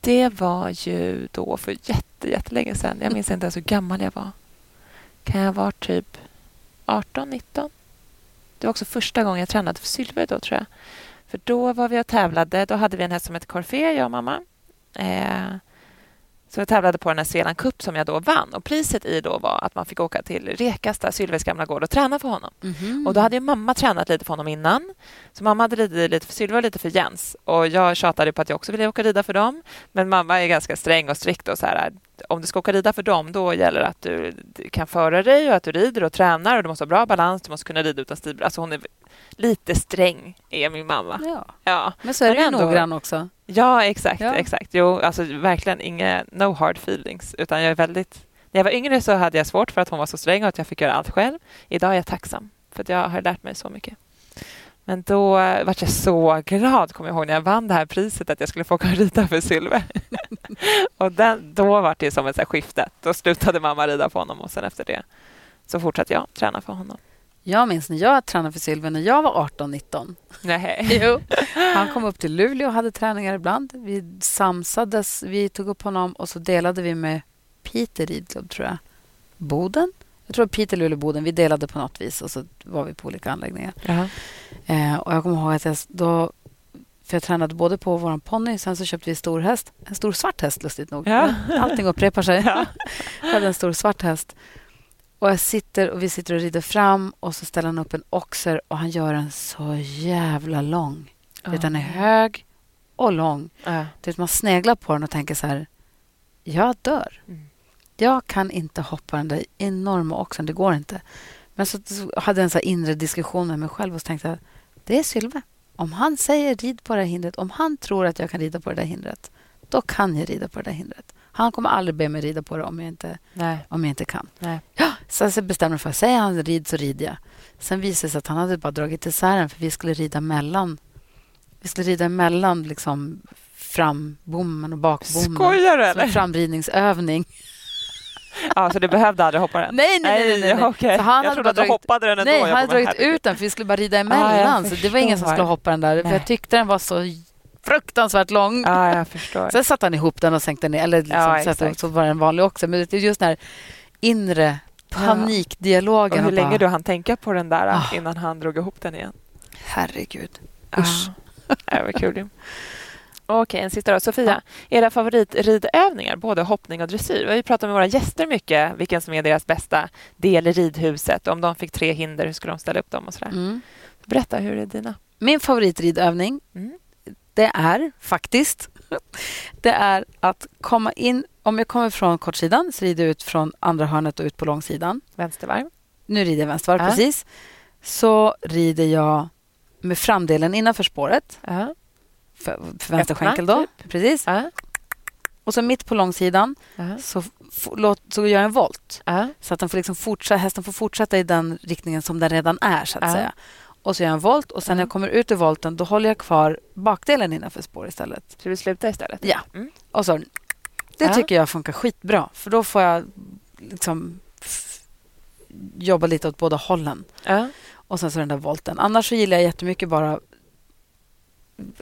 Det var ju då för jätte, jättelänge sedan. Jag minns inte ens hur gammal jag var. Kan jag vara typ 18, 19? Det var också första gången jag tränade för silver då, tror jag. För då var vi och tävlade. Då hade vi en häst som hette Corfé, jag och mamma. Eh, så jag tävlade på den här Svealand Cup som jag då vann. Och priset i då var att man fick åka till Rekasta, Sylves gamla gård och träna för honom. Mhm. Och då hade ju mamma tränat lite för honom innan. Så mamma hade ridit lite för Sylva och lite för Jens. Och jag tjatade på att jag också ville åka rida för dem. Men mamma är ganska sträng och strikt och så här. Om du ska åka rida för dem, då gäller det att du kan föra dig och att du rider och tränar och du måste ha bra balans. Du måste kunna rida utan stil. Alltså hon är lite sträng, är min mamma. Ja. Ja, Men så är Men du ändå- noggrann också. ja exakt. Ja. exakt. Jo, alltså verkligen inga no hard feelings. Utan jag är väldigt... När jag var yngre så hade jag svårt för att hon var så sträng och att jag fick göra allt själv. Idag är jag tacksam för att jag har lärt mig så mycket. Men då var jag så glad, kommer jag ihåg, när jag vann det här priset att jag skulle få åka och rida för Sylve. och den, då var det som ett så skifte. Då slutade mamma rida på honom och sen efter det så fortsatte jag träna för honom. Jag minns när jag tränade för Sylve när jag var 18-19. Nej. Jo. Han kom upp till Luleå och hade träningar ibland. Vi samsades, vi tog upp honom och så delade vi med Peter ridklubb, tror jag. Boden? Jag tror Peter, Luleå, Boden. Vi delade på något vis och så var vi på olika anläggningar. Ja. Eh, och jag kommer ihåg att jag då... För jag tränade både på vår ponny, sen så köpte vi stor häst. En stor svart häst, lustigt nog. Ja. Allting upprepar sig. Ja. Jag hade en stor svart häst. Och jag sitter och vi sitter och rider fram och så ställer han upp en oxer och han gör den så jävla lång. Oh. Den är hög och lång. Ja. Det man sneglar på den och tänker så här, jag dör. Mm. Jag kan inte hoppa den där enorma oxen, det går inte. Men så, så hade jag en så inre diskussion med mig själv och tänkte jag, det är Sylve. Om han säger rid på det här hindret, om han tror att jag kan rida på det där hindret, då kan jag rida på det där hindret. Han kommer aldrig be mig rida på det om jag inte, Nej. om jag inte kan. Nej. Ja, så jag bestämde mig för att säger han rid så rider jag. Sen visade det sig att han hade bara dragit isär den för vi skulle rida mellan vi skulle rida mellan liksom frambommen och bakbommen. Skojar du Som eller? en framridningsövning. Ja, så du behövde aldrig hoppa den? Nej, nej, nej. nej, nej. okej. Så han jag trodde att du dragit- hoppade den ändå. Nej, han hade dragit herregud. ut den för vi skulle bara rida Ah, emellan. jag så det var ingen som skulle hoppa den där. För jag tyckte den var så fruktansvärt lång. Ja, jag förstår. Sen satte han ihop den och sänkte ner. Eller liksom, Ja, så, att, exakt. så var den vanlig också. Men det är just den här inre panikdialogen. Och hur länge bara, du han tänka på den där Ah. innan han drog ihop den igen? Herregud. Usch. Ja, det var kul. Okej, en sista då. Sofia, era favoritridövningar, både hoppning och dressyr. Vi pratat med våra gäster mycket, vilken som är deras bästa del i ridhuset. Om de fick tre hinder, hur skulle de ställa upp dem och sådär. Mm. Berätta, hur är dina? Min favoritridövning, Mm. det är faktiskt det är att komma in... Om jag kommer från kortsidan så rider jag ut från andra hörnet och ut på långsidan. Vänstervarv? Nu rider jag vänstervarv, Ja. precis. Så rider jag med framdelen innanför spåret, Ja. För, för vänster Öppna, skänkel då. typ. Precis. Ja. Och så mitt på långsidan Ja. så, f- låt, så gör jag en volt. Ja. Så att den får liksom fortsätta, hästen får fortsätta i den riktningen som den redan är. så att säga. Och så gör jag en volt och sen när jag kommer ut ur volten då håller jag kvar bakdelen innanför spår istället. Så du slutar istället? Ja. Mm. Och så, det tycker jag funkar skitbra. För då får jag liksom jobba lite åt båda hållen. Och sen så den där volten. Annars så gillar jag jättemycket bara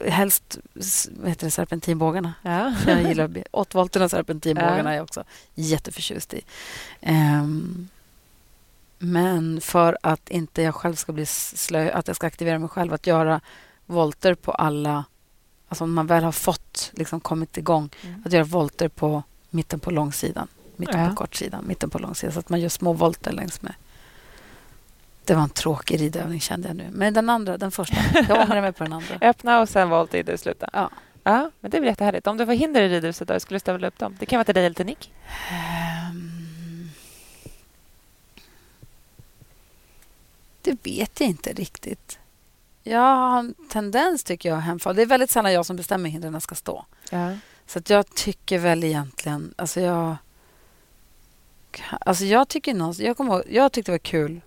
helst vad heter det, serpentinbågarna. Ja. Jag gillar åttvolterna serpentinbågarna Ja. är också jätteförtjust i. Ehm, men för att inte jag själv ska bli slö, att jag ska aktivera mig själv att göra volter på alla... Alltså om man väl har fått liksom kommit igång, Mm. att göra volter på mitten på långsidan, mitten Ja. på kortsidan, mitten på långsidan. Så att man gör små volter längs med. Det var en tråkig ridövning kände jag nu. Men den andra, den första. Jag ångrar mig på den andra. Öppna och sen volt i det sluta. Ja. Ja, men det är väl jättehärligt. Om du får hinder i ridhuset, då, skulle du ställa upp dem? Det kan vara till dig eller till Nick. Ehm, Det vet jag inte riktigt. Jag har en tendens, tycker jag, att hemfalla. Det är väldigt sällan jag som bestämmer hur hindren ska stå. Ja. Så att jag tycker väl egentligen... Alltså jag, alltså jag, tycker någonstans, jag, kommer ihåg, jag tyckte det var kul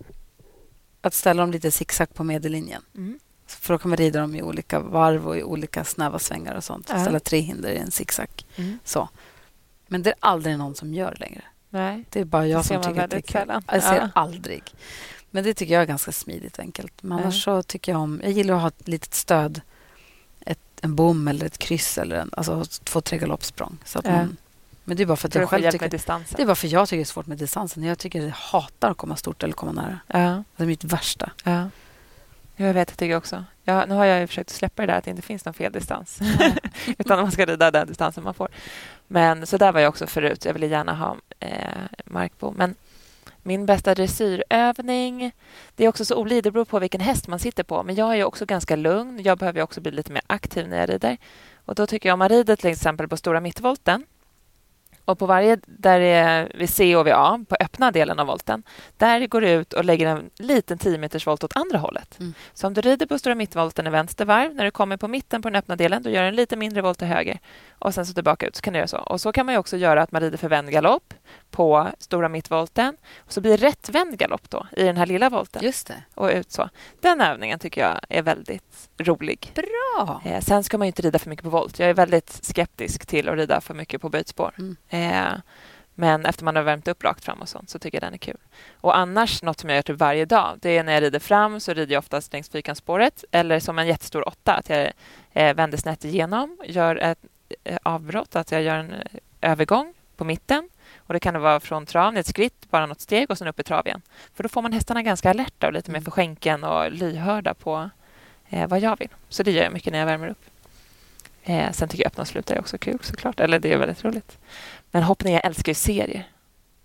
att ställa dem lite zigzag på medellinjen. Mm. För då kan man rida dem i olika varv och i olika snäva svängar och sånt. Ja. Ställa tre hinder i en zigzag. Mm. Så. Men det är aldrig någon som gör längre. Nej. Det är bara jag som tycker att det är kul. sällan. Jag ser Ja. aldrig. Men det tycker jag är ganska smidigt och enkelt. Men Ja. annars så tycker jag om... Jag gillar att ha ett litet stöd. Ett, en bom eller ett kryss eller en, alltså två, tre galoppsprång. Så att Ja. man, men det är bara för att För jag själv tycker... Det är bara för jag tycker det är svårt med distansen. Jag tycker jag hatar att komma stort eller komma nära. Ja. Det är mitt värsta. Ja. Jag vet, jag tycker också. Ja, nu har jag ju försökt släppa det där att det inte finns någon fel distans. Utan man ska rida den distansen man får. Men så där var jag också förut. Jag ville gärna ha eh, markbo. Men min bästa dressyrövning... Det är också så olika. Det beror på vilken häst man sitter på. Men jag är ju också ganska lugn. Jag behöver också bli lite mer aktiv när jag rider. Och då tycker jag om man rider till exempel på stora mittvolten och på varje, där det är vid C och vid A, på öppna delen av volten, där går du ut och lägger en liten 10 meters volt åt andra hållet. Mm. Så om du rider på stora mittvolten i vänster varv, när du kommer på mitten på den öppna delen, då gör du en lite mindre volt till höger och sen så tillbaka ut. Så kan du göra så. Och så kan man också göra att man rider för vänd galopp på stora mittvolten. Och så blir det rätt vänd galopp då i den här lilla volten Just det. och ut så. Den övningen tycker jag är väldigt rolig. Bra! Eh, sen ska man inte rida för mycket på volt. Jag är väldigt skeptisk till att rida för mycket på böjtspår. Mm. Eh, men efter man har värmt upp rakt fram och sånt så tycker jag den är kul. Och annars, något som jag gör typ varje dag, det är när jag rider fram så rider jag oftast längs fyrkantsspåret eller som en jättestor åtta, att jag eh, vänder snett igenom, gör ett eh, avbrott, att jag gör en eh, övergång på mitten. Och Det kan vara från trav ett skritt, bara något steg och sen upp i trav igen. För då får man hästarna ganska alerta och lite mer Mm. för skänken och lyhörda på eh, vad jag vill. Så det gör jag mycket när jag värmer upp. Eh, sen tycker jag öppna och sluta är också kul såklart. Eller det är väldigt roligt. Men hoppning, jag älskar ju serier.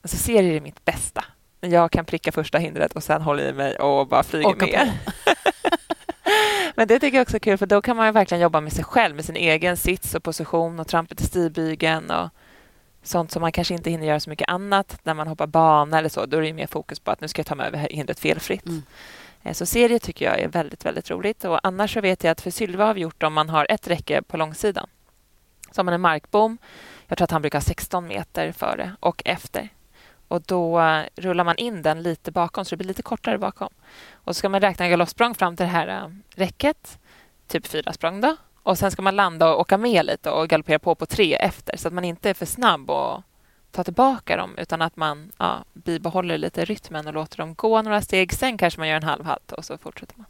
Alltså serier är mitt bästa. Jag kan pricka första hindret och sen hålla i mig och bara flyga Åka med. Men det tycker jag också är kul för då kan man ju verkligen jobba med sig själv, med sin egen sits och position och trampet i stigbygeln och sånt som man kanske inte hinner göra så mycket annat när man hoppar bana eller så. Då är det ju mer fokus på att nu ska jag ta mig över hindret felfritt. Mm. Eh, Så serier tycker jag är väldigt, väldigt roligt. Och annars så vet jag att för Sylva har vi gjort om man har ett räcke på långsidan. Så har man en markbom. Jag tror att han brukar ha 16 meter före och efter. Och då eh, rullar man in den lite bakom så det blir lite kortare bakom. Och så ska man räkna galoppsprång fram till det här eh, räcket. Typ fyra språng då. Och sen ska man landa och åka med lite och galoppera på på tre efter så att man inte är för snabb och ta tillbaka dem utan att man ja, bibehåller lite rytmen och låter dem gå några steg. Sen kanske man gör en halvhalt och så fortsätter man.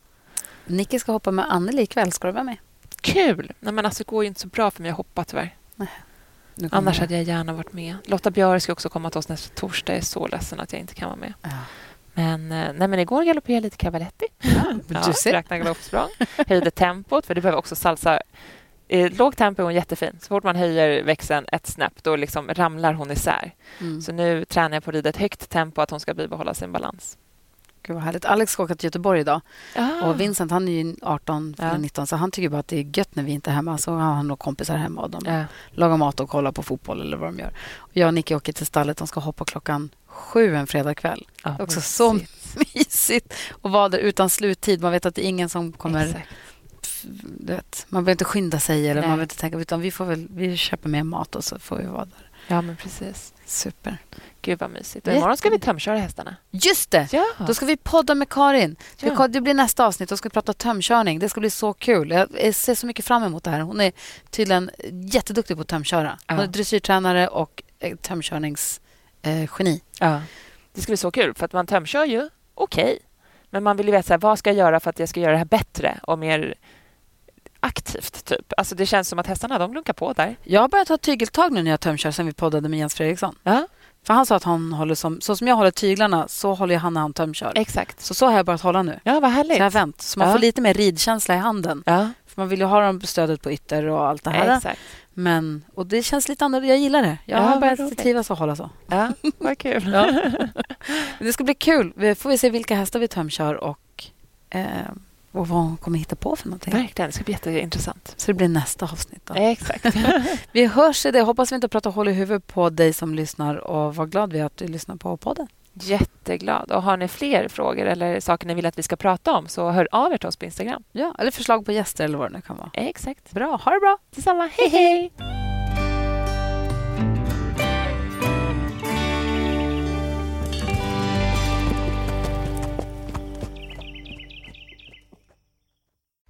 Nicky ska hoppa med Anneli ikväll. Ska du vara med? Kul! Nej, men alltså, det går ju inte så bra för mig att hoppa tyvärr. Kommer Annars hade jag gärna varit med. Lotta Björk ska också komma till oss nästa torsdag. Jag är så ledsen att jag inte kan vara med. Ja. Men, eh, nej, men igår galopperade jag lite cavaletti. du ser. Räkna galoppsprång. Höjde tempot, för det behöver också salsa. Eh, lågt tempo är hon jättefin. Så fort man höjer växeln ett snäpp då liksom ramlar hon isär. Mm. Så nu tränar jag på att rida ett högt tempo, att hon ska bibehålla sin balans. Gud vad härligt. Alex ska åka till Göteborg idag. Ah. Och Vincent han är ju 18, Ja. eller 19 så han tycker bara att det är gött när vi inte är hemma. Så har han nog kompisar hemma och de Ja. lagar mat och kollar på fotboll eller vad de gör. Och jag och Nicky åker till stallet. De ska hoppa klockan sju en fredagkväll. Ja, Också så mysigt. Mysigt att vara där utan sluttid. Man vet att det är ingen som kommer... Exakt. Du vet, man behöver inte skynda sig eller Nej. man behöver inte tänka utan vi får väl vi köper mer mat och så får vi vara där. Ja, men precis. Super. Gud vad mysigt. Och imorgon ska vi tömköra hästarna. Just det! Ja. Då ska vi podda med Karin. Ja. Det blir nästa avsnitt. Då ska vi prata tömkörning. Det ska bli så kul. Jag ser så mycket fram emot det här. Hon är tydligen jätteduktig på att tömköra. Hon Ja. är dressyrtränare och eh, tömkörningsgeni. Ja. Det ska bli så kul, för att man tömkör ju okej. Men man vill ju veta så här, vad ska jag göra för att jag ska göra det här bättre och mer aktivt. typ. Alltså Det känns som att hästarna de lunkar på där. Jag har börjat ha tygeltag nu när jag tömkör sen vi poddade med Jens Fredriksson. Ja, För han sa att han håller som, så som jag håller tyglarna så håller han när han tömkör. exakt. Så så har jag börjat hålla nu. Ja, vad Så härligt. jag har vänt. Så man Ja. får lite mer ridkänsla i handen. Ja, För man vill ju ha dem stödet på ytter och allt det här. exakt. Men, och det känns lite annorlunda. Jag gillar det. Jag Ja, har börjat trivas att hålla så. Ja, vad kul. Ja. Det ska bli kul. Vi får vi se vilka hästar vi tömkör och, eh, och vad hon kommer hitta på för någonting. Verkligen, det ska bli jätteintressant. Så det blir nästa avsnitt. Då. Exakt. Vi hörs i det. Hoppas vi inte pratar hål i huvudet på dig som lyssnar och var glad vi är att du lyssnar på podden. Jätteglad. Och har ni fler frågor eller saker ni vill att vi ska prata om så hör av er till oss på Instagram. Ja, eller förslag på gäster eller vad det nu kan vara. Exakt. Bra, ha det bra! Detsamma. Hej, hej!